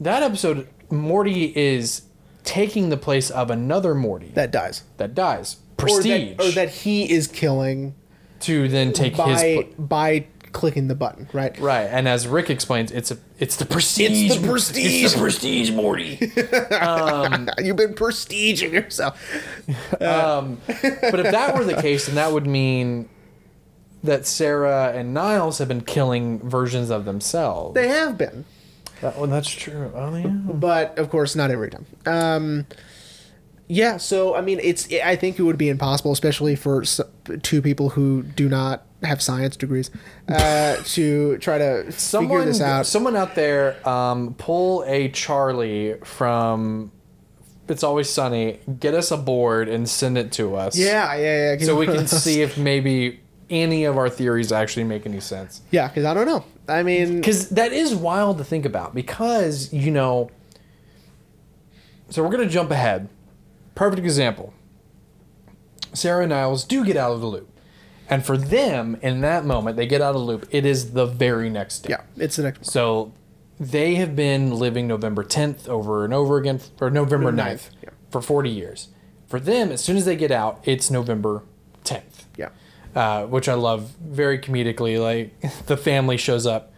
that episode, Morty is taking the place of another Morty that, dies. That dies. Dies. Or Prestige. that, or that he is killing to then take his. by by clicking the button, right? Right, and as Rick explains, it's a it's the prestige. It's the prestige. It's the prestige, Morty. You've been prestiging yourself. um, but if that were the case, then that would mean that Sarah and Niles have been killing versions of themselves. They have been. That, well, that's true. Oh yeah. but of course not every time um yeah so i mean it's i think it would be impossible especially for two people who do not have science degrees uh to try to Someone, figure this out someone out there, um, pull a Charlie from It's Always Sunny. Get us a board and send it to us. yeah yeah yeah So we can see if maybe any of our theories actually make any sense. yeah because i don't know i mean because that is wild to think about because you know so we're going to jump ahead perfect example sarah and niles do get out of the loop and for them in that moment they get out of the loop it is the very next day yeah it's the next one. so they have been living november 10th over and over again or november 9th, 9th, yeah. for 40 years for them as soon as they get out it's november 10th yeah uh, which I love very comedically. Like the family shows up.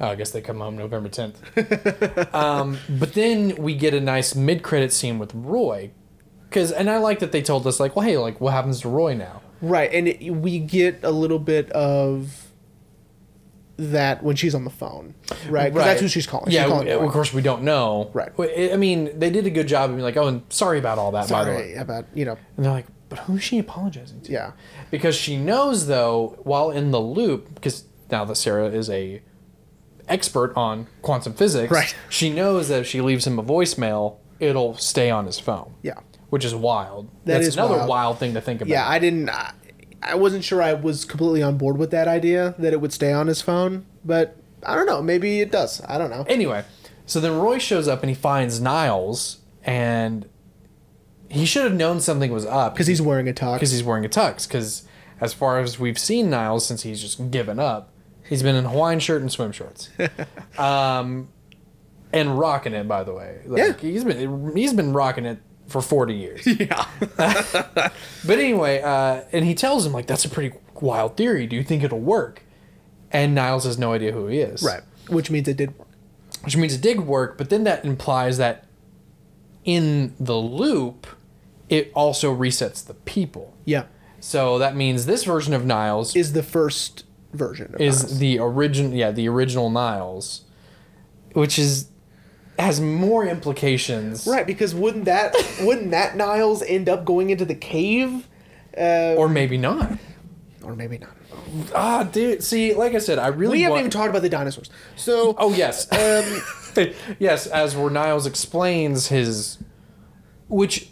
Oh, I guess they come home November 10th. um, but then we get a nice mid credit scene with Roy. Cause, and I like that they told us, like, well, hey, like, what happens to Roy now? right and it, we get a little bit of that when she's on the phone right 'Cause that's who she's calling Yeah, she's calling of course we don't know. Right. I mean, they did a good job of being like, oh, and sorry about all that, by the way. about you know And they're like, but who's she apologizing to? yeah because she knows though while in the loop because now that sarah is a expert on quantum physics Right. she knows that if she leaves him a voicemail it'll stay on his phone yeah which is wild That that's is another wild. wild. thing to think about Yeah, I didn't. I, I wasn't sure I was completely on board with that idea that it would stay on his phone, but I don't know. Maybe it does. I don't know. anyway so then roy shows up and he finds niles and he should have known something was up Because he's wearing a tux. because he's wearing a tux. Because as far as we've seen Niles since he's just given up, he's been in a Hawaiian shirt and swim shorts, um, and rocking it. By the way, like, Yeah. he's been he's been rocking it for forty years. yeah. but anyway, uh, and he tells him like that's a pretty wild theory. Do you think it'll work? And Niles has no idea who he is. right. Which means it did work. Which means it did work, but then that implies that in the loop, it also resets the people. Yeah. So that means this version of Niles Is the first version. Of is Niles. the original, yeah, the original Niles, which is has more implications, right because wouldn't that wouldn't that Niles end up going into the cave? Uh, Or maybe not. or maybe not. Ah, dude. See, like I said, I really We haven't want- even talked about the dinosaurs. So Oh yes, um, yes. As where Niles explains his, which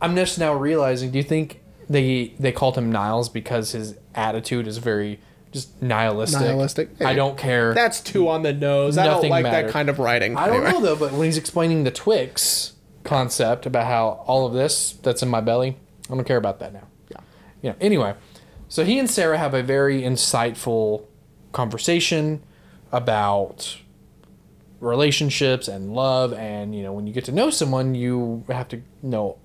I'm just now realizing. Do you think they they called him Niles because his attitude is very just nihilistic? Nihilistic? I don't care. that's too on the nose. I don't Nothing like matters. that kind of writing. I don't know though, but when he's explaining the Twix concept about how all of this that's in my belly, I don't care about that now. Yeah. Yeah. Anyway, so he and Sarah have a very insightful conversation about relationships and love and you know when you get to know someone you have to know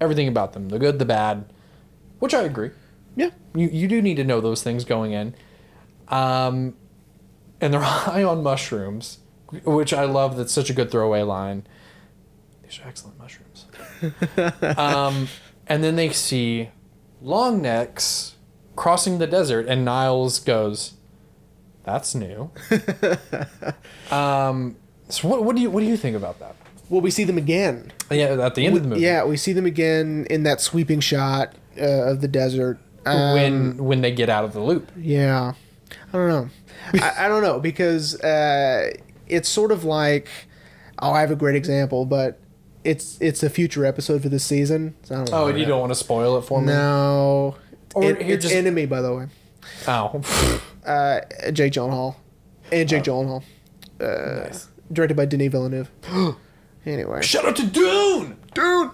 everything about them the good the bad which i agree Yeah. you, you do need to know those things going in um, and they're high on mushrooms which i love. That's such a good throwaway line. These are excellent mushrooms. Um, and then they see long necks crossing the desert and niles goes that's new. Um, so what, what do you what do you think about that? Well, we see them again. yeah at the end of the movie. Yeah, we see them again in that sweeping shot uh, of the desert. Um, when when they get out of the loop. Yeah, I don't know. I, I don't know because uh, it's sort of like oh, I have a great example, but it's it's a future episode for this season. So I don't oh know. you don't want to spoil it for me No, Or It- it's just- enemy by the way. oh Uh, Jake Gyllenhaal and Jake Oh. Gyllenhaal, uh, directed by Denis Villeneuve. anyway, shout out to dune Dune.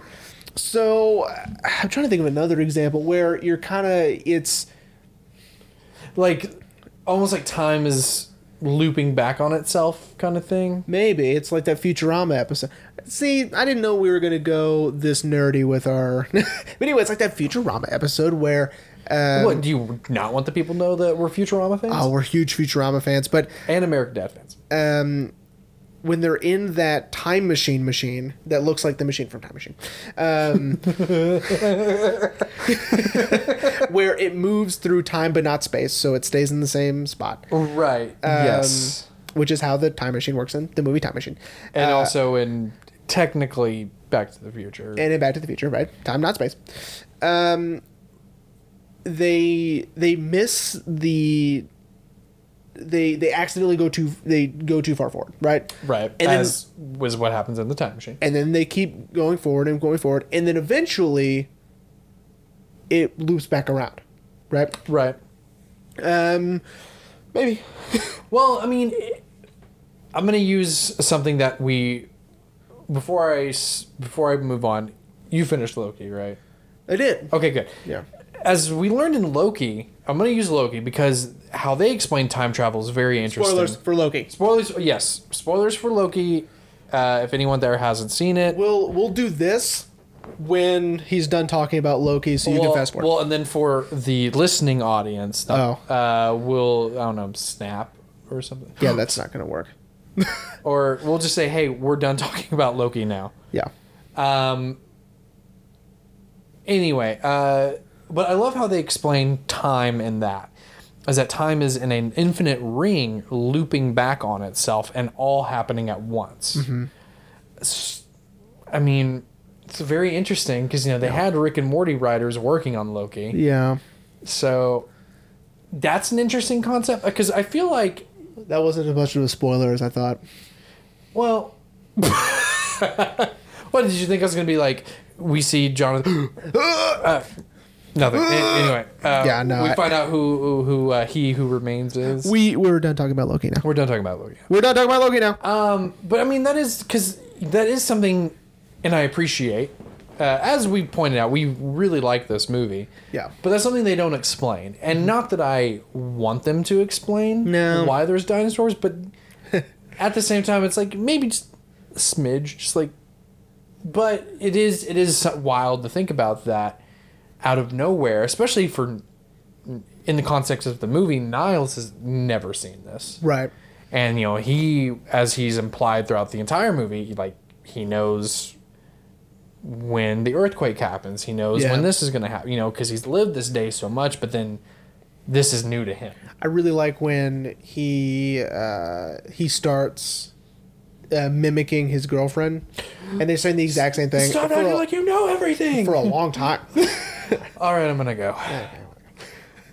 So uh, I'm trying to think of another example where you're kind of it's like almost like time is looping back on itself kind of thing. Maybe it's like that Futurama episode. See, I didn't know we were gonna go this nerdy with our. but anyway, it's like that Futurama episode where. Um, what do you not want the people to know that we're Futurama fans Oh, we're huge Futurama fans, but and American Dad fans? um, when they're in that time machine machine that looks like the machine from Time Machine, um, where it moves through time but not space, so it stays in the same spot. Right. Um, yes. Which is how the time machine works in the movie Time Machine. And Uh, also in technically Back to the Future. and in Back to the Future, right? Time, not space. Um, they they miss the they they accidentally go too they go too far forward, right? right. and then- as was what happens in the time machine. And then they keep going forward and going forward, and then eventually it loops back around, right? Right. Um, maybe. Well, I mean, I'm gonna use something that we before I s- before I move on. You finished Loki, right? I did. Okay, good. Yeah. As we learned in Loki, I'm gonna use Loki because how they explain time travel is very interesting. Spoilers for Loki. Spoilers. Yes, spoilers for Loki. Uh, if anyone there hasn't seen it, We'll we'll do this when he's done talking about Loki, so you well, can fast forward. well, and then for the listening audience, Oh. uh, we'll I don't know, snap or something, yeah, that's not gonna work. or we'll just say, hey, we're done talking about Loki now. Yeah. Um. Anyway, uh, but I love how they explain time in that, as that time is in an infinite ring looping back on itself and all happening at once. I mean, it's very interesting because you know they had Rick and Morty writers working on Loki, Yeah. so that's an interesting concept because I feel like That wasn't as much of a spoiler as I thought. Well, what did you think I was gonna be like? We see Jonathan. uh, nothing. Anyway, uh, Yeah, no, We I- find out who who, who uh, he who remains is. We we're done talking about Loki now. We're done talking about Loki. We're done talking about Loki now. Um, but I mean that is because that is something, and I appreciate. Uh, as we pointed out, we really like this movie. Yeah. But that's something they don't explain, and not that I want them to explain No. why there's dinosaurs, but at the same time, it's like maybe just a smidge, just like. But it is it is wild to think about that out of nowhere, especially for in the context of the movie. Niles has never seen this, Right. and you know he, as he's implied throughout the entire movie, like he knows when the earthquake happens. He knows Yeah. when this is going to happen. You know, because he's lived this day so much, but then this is new to him. I really like when he uh, he starts uh, mimicking his girlfriend, and they're saying the exact same thing Stop acting like you know everything. for a long time. All right, I'm gonna go.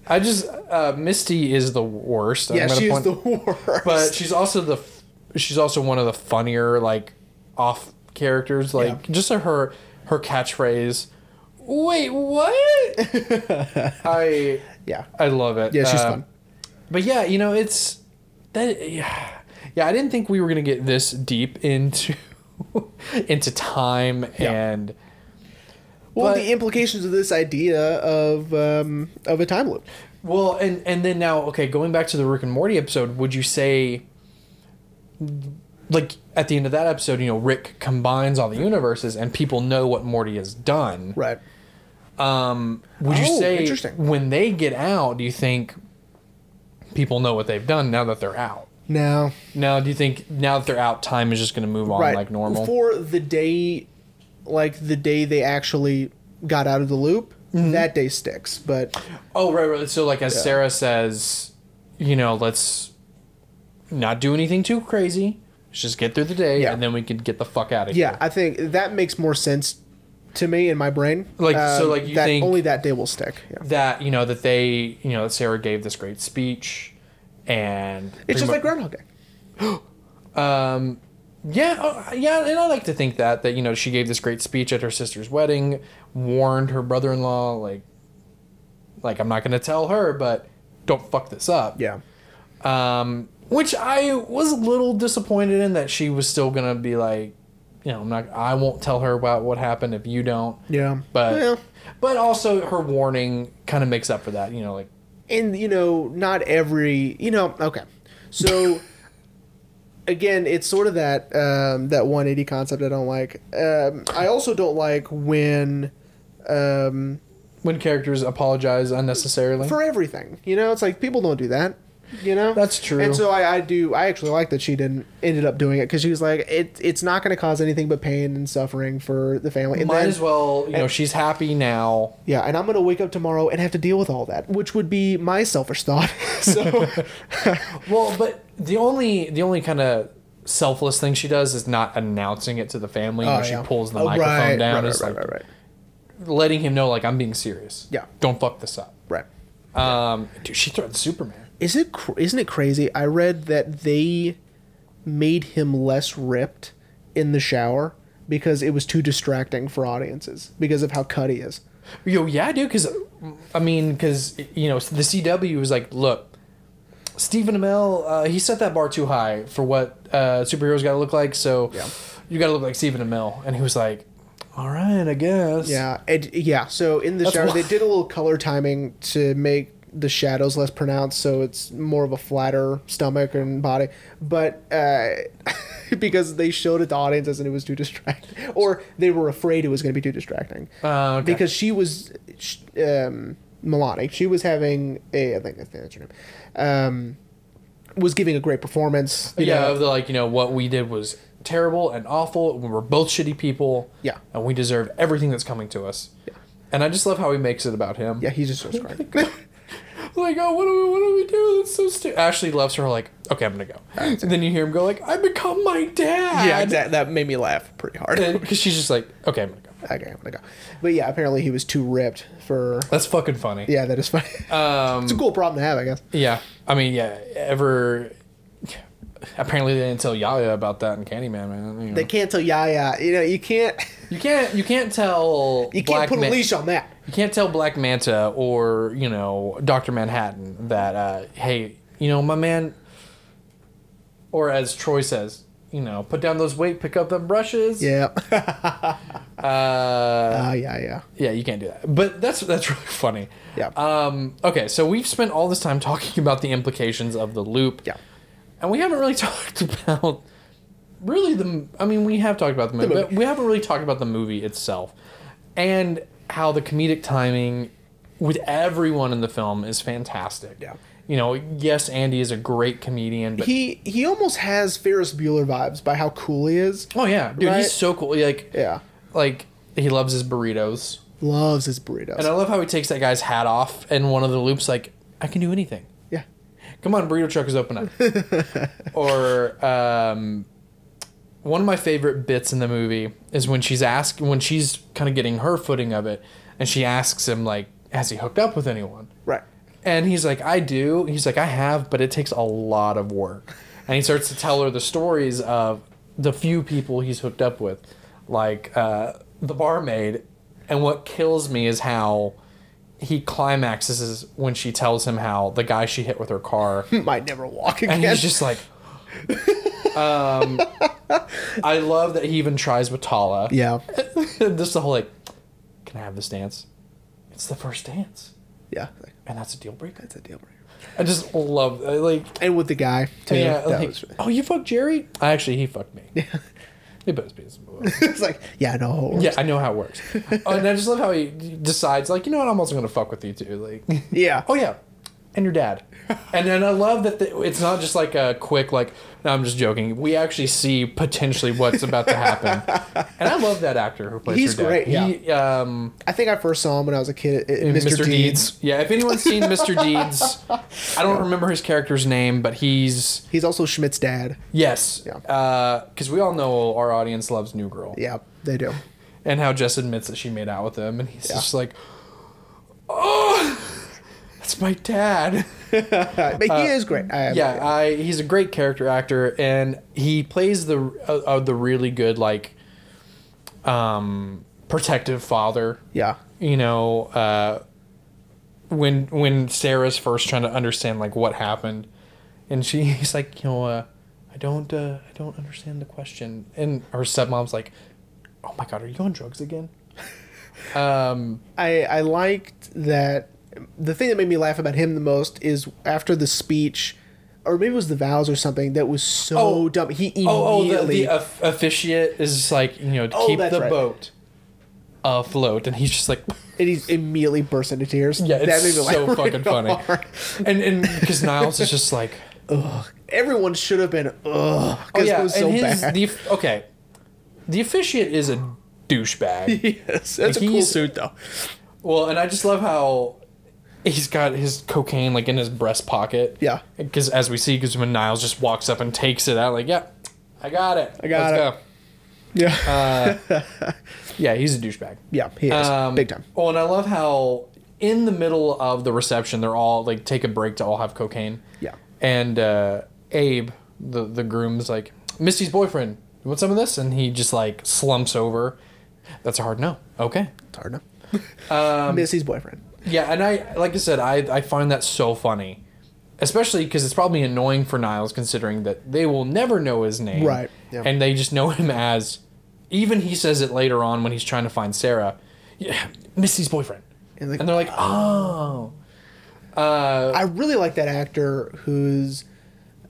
I just uh, Misty is the worst. I'm yeah, gonna she is point- the worst. but she's also the f- she's also one of the funnier like off characters. Like just her her catchphrase. Wait, what? I yeah, I love it. yeah, she's Uh, fun. But yeah, you know, it's that. Yeah, yeah. I didn't think we were gonna get this deep into into time Yeah. and Well, but- the implications of this idea of um, of a time loop. well, and and then now, okay, going back to the Rick and Morty episode, would you say, like at the end of that episode, you know, Rick combines all the universes and people know what Morty has done. Right. Um, would you Oh, say when they get out, do you think people know what they've done now that they're out? Now, Now, do you think now that they're out, time is just going to move on right like normal? for the day, like the day they actually got out of the loop. Mm-hmm. That day sticks, but oh, right, right. So, like, as Sarah says, you know, let's not do anything too crazy. Let's just get through the day, Yeah. and then we can get the fuck out of here. yeah, I think that makes more sense to me in my brain. Like, so, Um, like, you that think- only that day will stick. Yeah. That you know that they, you know, that Sarah gave this great speech, and It's just pretty like Groundhog Day. um, yeah, oh, yeah, and I like to think that that you know she gave this great speech at her sister's wedding, warned her brother-in-law like, like I'm not gonna tell her, but don't fuck this up. Yeah. um, which I was a little disappointed in that she was still gonna be like, you know, I'm not, I won't tell her about what happened if you don't. Yeah. But Well, but also her warning kind of makes up for that. You know, like and you know, not every you know. Okay, So again, it's sort of that um, that 180 concept I don't like. Um, I also don't like when um, when characters apologize unnecessarily. for everything. You know, it's like people don't do that. You know, That's true. And so I, I do. I actually like that she didn't ended up doing it because she was like, it. It's not going to cause anything but pain and suffering for the family. And Might then- as well, you know, she's happy now. Yeah, and I'm gonna wake up tomorrow and have to deal with all that, which would be my selfish thought. so Well, but the only the only kind of selfless thing she does is not announcing it to the family when she pulls the Oh, microphone right, down. Right, right, like right, right, letting him know, like, I'm being serious. Yeah. Don't fuck this up. right. Um, dude, she threatened Superman. Is it cr- isn't it crazy? I read that they made him less ripped in the shower because it was too distracting for audiences because of how cut he is. Yo, yeah, dude. Because I mean, because you know, the CW was like, look, Stephen Amell, uh, he set that bar too high for what uh, superheroes got to look like. So Yeah. you got to look like Stephen Amell, and he was like, all right, I guess. Yeah, and yeah. So in the That's shower, why- they did a little color timing to make the shadows less pronounced, so it's more of a flatter stomach and body. But uh, because they showed it to audiences and it was too distracting, or they were afraid it was going to be too distracting, Uh, okay. because she was sh- um, Milani. She was having a I think that's her name. Um, was giving a great performance. you yeah, know. of the like, you know, what we did was terrible and awful. We were both shitty people. Yeah. and we deserve everything that's coming to us. Yeah. And I just love how he makes it about him. yeah. He's just so strong. like, oh, what do we, what do we do? That's so stupid. Ashley loves her. Like, okay, I'm gonna go. And then you hear him go like, I become my dad. yeah, that, that made me laugh pretty hard. Because she's just like, okay, I'm gonna go. Okay, I'm gonna go. But yeah, apparently he was too ripped for. That's fucking funny. Yeah, that is funny. Um, it's a cool problem to have, I guess. yeah. I mean, yeah. Ever. Apparently, they didn't tell Yahya about that in Candyman, man. You, know. They can't tell Yahya. You know, you can't. you can't. You can't tell. You can't put a Man- leash on that. You can't tell Black Manta or you know Doctor Manhattan that uh, hey, you know my man. Or as Troy says, you know, put down those weight, pick up them brushes. Yeah. Uh, Ah, yeah, yeah. yeah, you can't do that. But that's that's really funny. Yeah. Um, okay, so we've spent all this time talking about the implications of the loop. Yeah. And we haven't really talked about really the. I mean, we have talked about the movie, movie. but we haven't really talked about the movie itself, and how the comedic timing with everyone in the film is fantastic. Yeah. You know, yes, Andy is a great comedian, but He he almost has Ferris Bueller vibes by how cool he is. oh yeah, dude, Right? he's so cool. Like, Yeah. Like he loves his burritos. Loves his burritos. And I love how he takes that guy's hat off and one of the loops like, I can do anything. yeah. Come on, burrito truck is open up. or um, one of my favorite bits in the movie is when she's asked when she's kind of getting her footing of it, and she asks him like, "Has he hooked up with anyone?" Right. And he's like, "I do." He's like, "I have, but it takes a lot of work." And he starts to tell her the stories of the few people he's hooked up with, like uh, the barmaid. And what kills me is how he climaxes when she tells him how the guy she hit with her car Might never walk again. and he's just like um i love that he even tries with tala yeah. just the whole like can i have this dance it's the first dance Yeah. and that's a deal breaker That's a deal breaker. i just love uh, like And with the guy too. yeah like, oh you fucked jerry actually he fucked me yeah he put his penis in my mouth. it's like, yeah, no. yeah i know how it works oh, and i just love how he decides like you know what i'm also gonna fuck with you too like Yeah. oh yeah and your dad and then i love that the, it's not just like a quick like no, i'm just joking we actually see potentially what's about to happen and i love that actor who plays He's her dad. great, yeah. he, um I think I first saw him when I was a kid. at- at mr, Mr. deeds. Deeds. yeah if anyone's seen mr deeds i don't remember his character's name but he's He's also Schmidt's dad. yes Yeah. because we all know our audience loves new girl Yeah, they do. and how jess admits that she made out with him and he's just like oh that's my dad Uh, but he is great. I, yeah, I he's a great character actor, and he plays the uh, uh, the really good like um protective father. Yeah. You know, uh, when when Sarah's first trying to understand like what happened, and she he's like, you know, uh, I don't uh, I don't understand the question, and her stepmom's like, oh my god, are you on drugs again? um, I I liked that. The thing that made me laugh about him the most is after the speech, or maybe it was the vows or something that was so Oh. dumb. He Oh, oh, the, immediately the of- officiate is like you know to Oh, keep the right. boat afloat, and he's just like, and he immediately burst into tears. yeah, That it's made me laugh so really fucking funny. hard. And and because Niles is just like, Everyone should have been ugh oh yeah, it was so and his bad. the okay, the officiate is a douchebag. yes, that's a cool suit though. well, and I just love how. He's got his cocaine like in his breast pocket. Yeah. Because as we see, because when Niles just walks up and takes it out, like, yeah, I got it. I got Let's it." go. Yeah, Uh, Yeah, he's a douchebag. yeah, he is Um, big time. Oh, and I love how in the middle of the reception, they're all like take a break to all have cocaine. Yeah. And uh, Abe, the the groom's like Misty's boyfriend. You want some of this? And he just like slumps over. That's a hard no. Okay. It's hard enough. Missy's boyfriend. Yeah, and I like I said, I I find that so funny, especially because it's probably annoying for Niles considering that they will never know his name, Right, yeah. And they just know him as. Even he says it later on when he's trying to find Sarah. Yeah, Misty's boyfriend. And, like, And they're like, oh. Uh, I really like that actor who's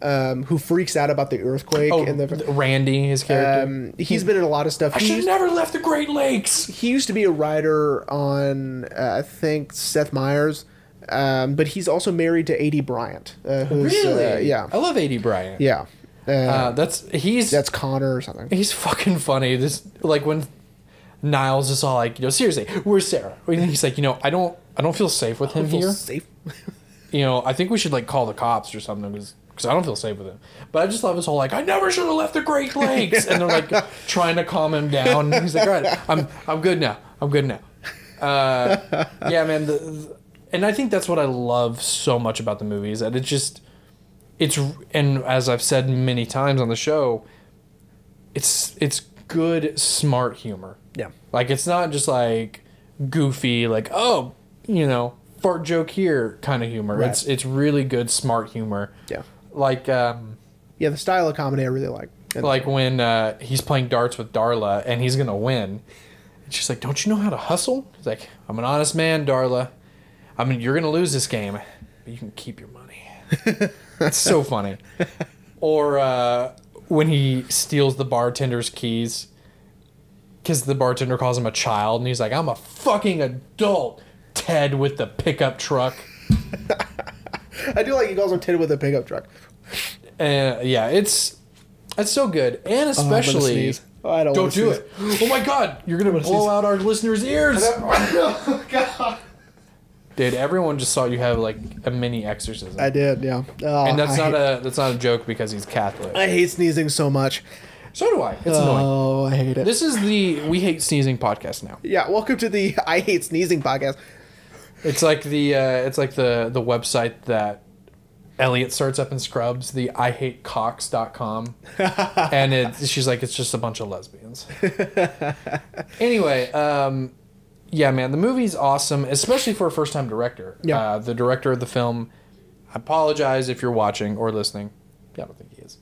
um, who freaks out about the earthquake oh, and the. Randy, his character. Um, he's been in a lot of stuff. I should have never left the Great Lakes. he used to be a writer on, uh, I think, Seth Meyers, um, but he's also married to Aidy Bryant. Uh, who's, Really? Uh, yeah. I love Aidy Bryant. Yeah. Uh, Uh, that's he's that's Connor or something. He's fucking funny. This like when Niles is all like, you know, seriously, where's Sarah? And he's like, you know, I don't, I don't feel safe with him Feel here. Safe. You know, I think we should like call the cops or something because I don't feel safe with him. But I just love his whole like, I never should have left the Great Lakes, and they're like trying to calm him down. He's like, all right, I'm, I'm good now. I'm good now. Uh, yeah, man. The, the- and I think that's what I love so much about the movie is that it just, it's and as I've said many times on the show, it's it's good smart humor. Yeah. Like it's not just like goofy, like oh, you know, fart joke here kind of humor. Right. It's it's really good smart humor. Yeah. Like um Yeah, the style of comedy I really like. And- like when uh, he's playing darts with Darla and he's gonna win. And she's like, "Don't you know how to hustle?" He's like, "I'm an honest man, Darla. I mean, you're gonna lose this game, but you can keep your money." it's so funny. Or uh, when he steals the bartender's keys because the bartender calls him a child, and he's like, "I'm a fucking adult." Ted with the pickup truck. I do like he calls him Ted with a pickup truck. Uh, yeah, it's it's so good, and Oh, I'm gonna especially. Oh, I don't, don't do sneeze. it. Oh my god, you're gonna blow sneeze. out our listeners' ears, oh God. dude. Everyone just saw you have like a mini exorcism, I did, yeah. Oh, and that's I not hate, a that's not a joke because he's Catholic. I hate sneezing so much. so do I. It's annoying. Oh, I hate it. This is the we hate sneezing podcast now. yeah, welcome to the I hate sneezing podcast. It's like the uh, it's like the the website that Elliot starts up in Scrubs, the I hate cocks.com. and it she's like it's just a bunch of lesbians. anyway, um yeah, man, the movie's awesome, especially for a first time director. Yeah. Uh, the director of the film, I apologize if you're watching or listening. Yeah, I don't think he is.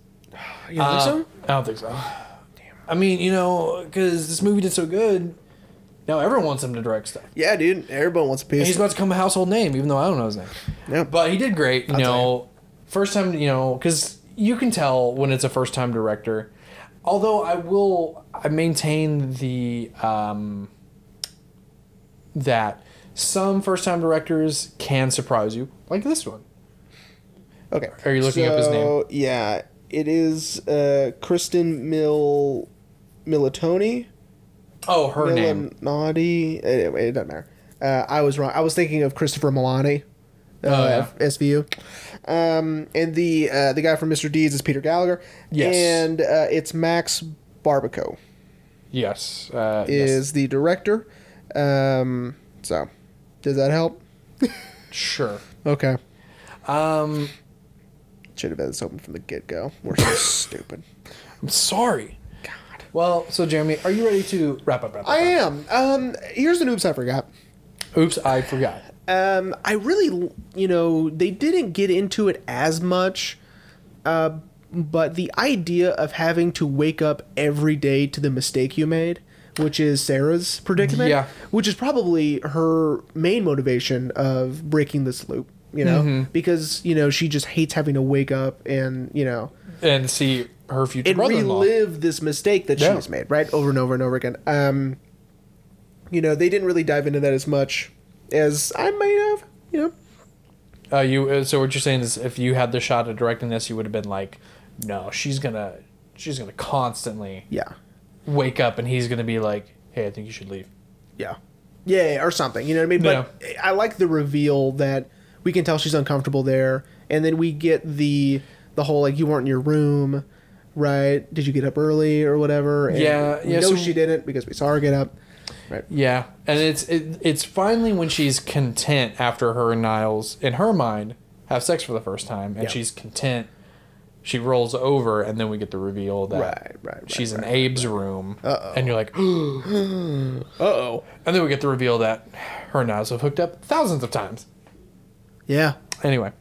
You don't Uh, think so? I don't think so. Damn. I mean, you know, because this movie did so good, now everyone wants him to direct stuff. Yeah, dude. Everyone wants a And he's about to become a household name, even though I don't know his name. Yeah. But he did great. You I'll know, first time, you know, because you can tell when it's a first time director. Although I will, I maintain the um, that some first time directors can surprise you, like this one. okay. Are you looking up his name? Yeah, it is uh, Kristen Mill Militoni. Oh, her name. Milanotti. Anyway, it doesn't matter. Uh, I was wrong. I was thinking of Christopher Meloni. Uh, Oh, yeah. SVU. Um, and the uh, the guy from Mr. Deeds is Peter Gallagher. Yes. And uh, it's Max Barbakow Yes. Uh, is the director. Um, so, does that help? Sure. Okay. Um, Should have been this open from the get go. We're so stupid. I'm sorry. Well, so Jeremy, are you ready to wrap up? Wrap up I am. Um, here's an oops I forgot. Oops, I forgot. Um, I really, you know, they didn't get into it as much, uh, but the idea of having to wake up every day to the mistake you made, which is Sarah's predicament, Yeah. which is probably her main motivation of breaking this loop. you know, Mm-hmm. because you know she just hates having to wake up and you know and see her future and brother-in-law. relive this mistake that Yeah. she's made right over and over and over again. Um, you know, they didn't really dive into that as much as I might have. You know, Uh, you uh, so what you're saying is if you had the shot of directing this, you would have been like, no, she's gonna she's gonna constantly yeah, wake up and he's gonna be like, hey, I think you should leave. yeah, yeah, or something. You know what I mean? But I like the reveal that we can tell she's uncomfortable there, and then we get the the whole like you weren't in your room. Right? Did you get up early or whatever? And Yeah, we yeah, know so- she didn't because we saw her get up. Right. Yeah, and it's it, it's finally when she's content after her and Nyles, in her mind, have sex for the first time, and Yeah. she's content. She rolls over, and then we get the reveal that Right, right, right, she's in right, Abe's room, Uh-oh. and you're like, Uh oh. and then we get the reveal that her and Nyles have hooked up thousands of times. Yeah. Anyway,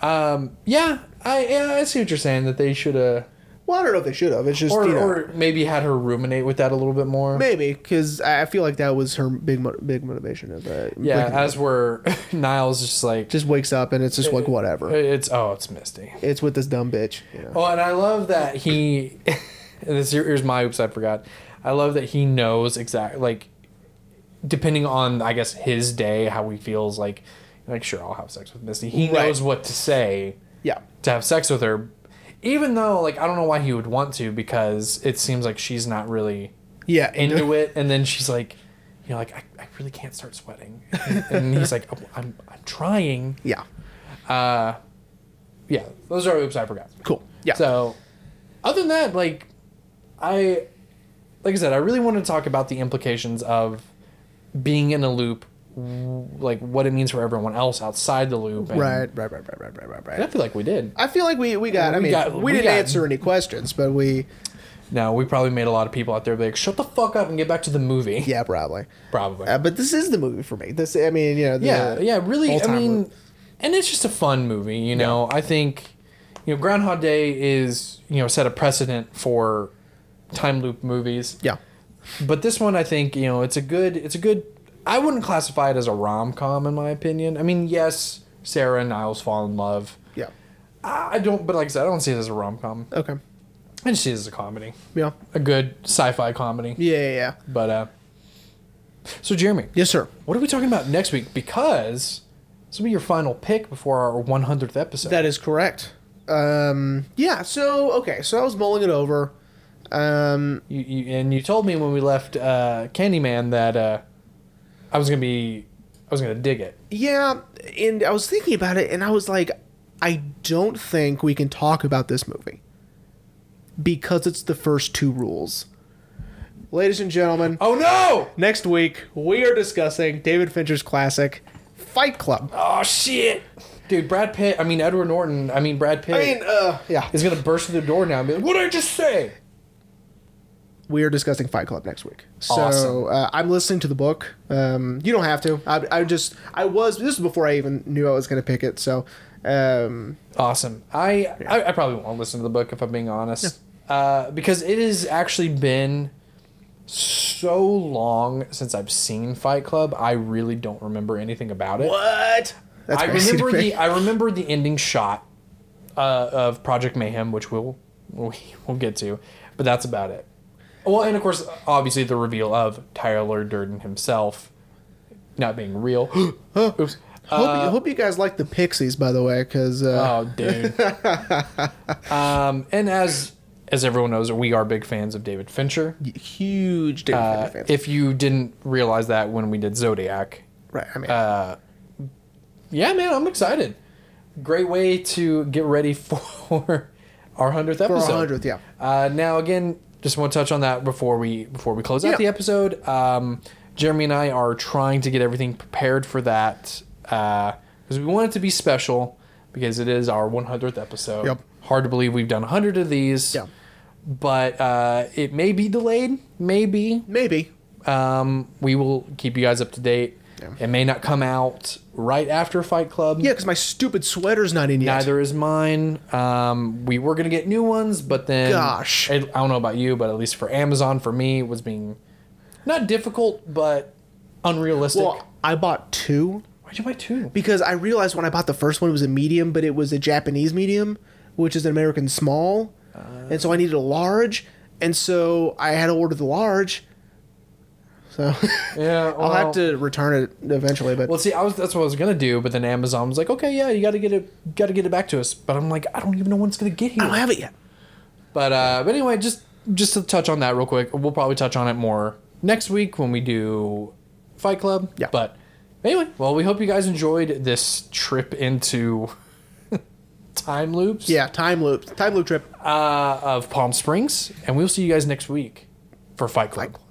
um, yeah, I yeah, I see what you're saying that they should have, Well, I don't know if they should have. It's just or you know. or maybe had her ruminate with that a little bit more. Maybe because I I feel like that was her big mo- big motivation of it. Yeah, as we're Nyles just like just wakes up and it's just like whatever. it's oh it's Misty. It's with this dumb bitch. You know? Oh, and I love that he. and this here- here's my oops, I forgot. I love that he knows exactly like, depending on I guess his day, how he feels like. Like sure, I'll have sex with Misty. He Right. knows what to say Yeah. to have sex with her, even though like I don't know why he would want to because it seems like she's not really Yeah. into it, and then she's like, you know, like I, I really can't start sweating, and, and he's like, oh, I'm I'm trying. Yeah. Uh, yeah, those are oops, I forgot. Cool. Yeah. So, other than that, like, I, like I said, I really want to talk about the implications of being in a loop, like what it means for everyone else outside the loop. and- right. Right. Right. Right. Right. Right. Right. and I feel like we did. I feel like we we got. I We mean, got- we, we didn't got- answer any questions, but we. No, we probably made a lot of people out there be like, "Shut the fuck up and get back to the movie." Yeah, probably. probably. Uh, but this is the movie for me. This. I mean, you know. The, yeah, yeah, really. I mean, loop. and it's just a fun movie. You know, I think, you know, Groundhog Day is you know set a precedent for time loop movies. Yeah. But this one, I think, you know, it's a good. It's a good. I wouldn't classify it as a rom com, in my opinion. I mean, yes, Sarah and Nyles fall in love. Yeah. I don't, but like I said, I don't see it as a rom com. Okay. I just see it as a comedy, Yeah. a good sci-fi comedy. Yeah. Yeah. yeah. But uh, so Jeremy, Yes, sir. what are we talking about next week? Because this will be your final pick before our 100th episode. That is correct. Um. Yeah. So okay. So I was mulling it over. Um. you, you, and you told me when we left uh, Candyman that uh, I was gonna be, I was gonna dig it. Yeah, and I was thinking about it, and I was like, I don't think we can talk about this movie because it's the first two rules. Ladies and gentlemen, Oh no! next week we are discussing David Fincher's classic, Fight Club. Oh shit, dude! Brad Pitt. I mean Edward Norton. I mean Brad Pitt. I mean, uh, yeah, is gonna burst through the door now and be like, "What did I just say?" We are discussing Fight Club next week. So Awesome. uh, I'm listening to the book. Um, you don't have to. I, I just, I was. This is before I even knew I was going to pick it. So, um, Awesome. I, I I probably won't listen to the book if I'm being honest, uh, because it has actually been so long since I've seen Fight Club. I really don't remember anything about it. what? That's I remember the I remember the ending shot uh, of Project Mayhem, which we'll we'll we'll get to, but that's about it. Well, and of course, obviously the reveal of Tyler Durden himself not being real. Oops. Hope, you, hope you guys like the Pixies, by the way, because uh, Oh, dude. um, and as as everyone knows, we are big fans of David Fincher. huge David Uh, Fincher fans. if you didn't realize that when we did Zodiac, right, I mean, uh, yeah, man, I'm excited. Great way to get ready for our hundredth for episode. our hundredth, yeah. Uh, now, again, just want to touch on that before we before we close Yeah. out the episode. Um, Jeremy and I are trying to get everything prepared for that because we want it to be special because it is our 100th episode. Yep. Hard to believe we've done 100 of these. Yeah. But uh, it may be delayed. Maybe. Maybe. Um, we will keep you guys up to date. Yeah. It may not come out right after Fight Club. Yeah, because my stupid sweater's not in yet. Neither is mine. Um, we were gonna get new ones, but then Gosh. I, I don't know about you, but at least for Amazon, for me, it was being not difficult, but unrealistic. Well, I bought two, Why'd you buy two? because I realized when I bought the first one it was a medium, but it was a Japanese medium, which is an American small, and so I needed a large, and so I had to order the large. So Yeah, I'll have to return it eventually, but Well, see, I was that's what I was gonna do, but then Amazon was like, "Okay, yeah, you got to get it, got to get it back to us." But I'm like, I don't even know when it's gonna get here. I don't have it yet. But uh, but anyway, just just to touch on that real quick, we'll probably touch on it more next week when we do Fight Club. Yeah. But anyway, well, we hope you guys enjoyed this trip into time loops. Yeah, time loops, time loop trip. Uh, of Palm Springs, and we'll see you guys next week for Fight Club. Fight Club.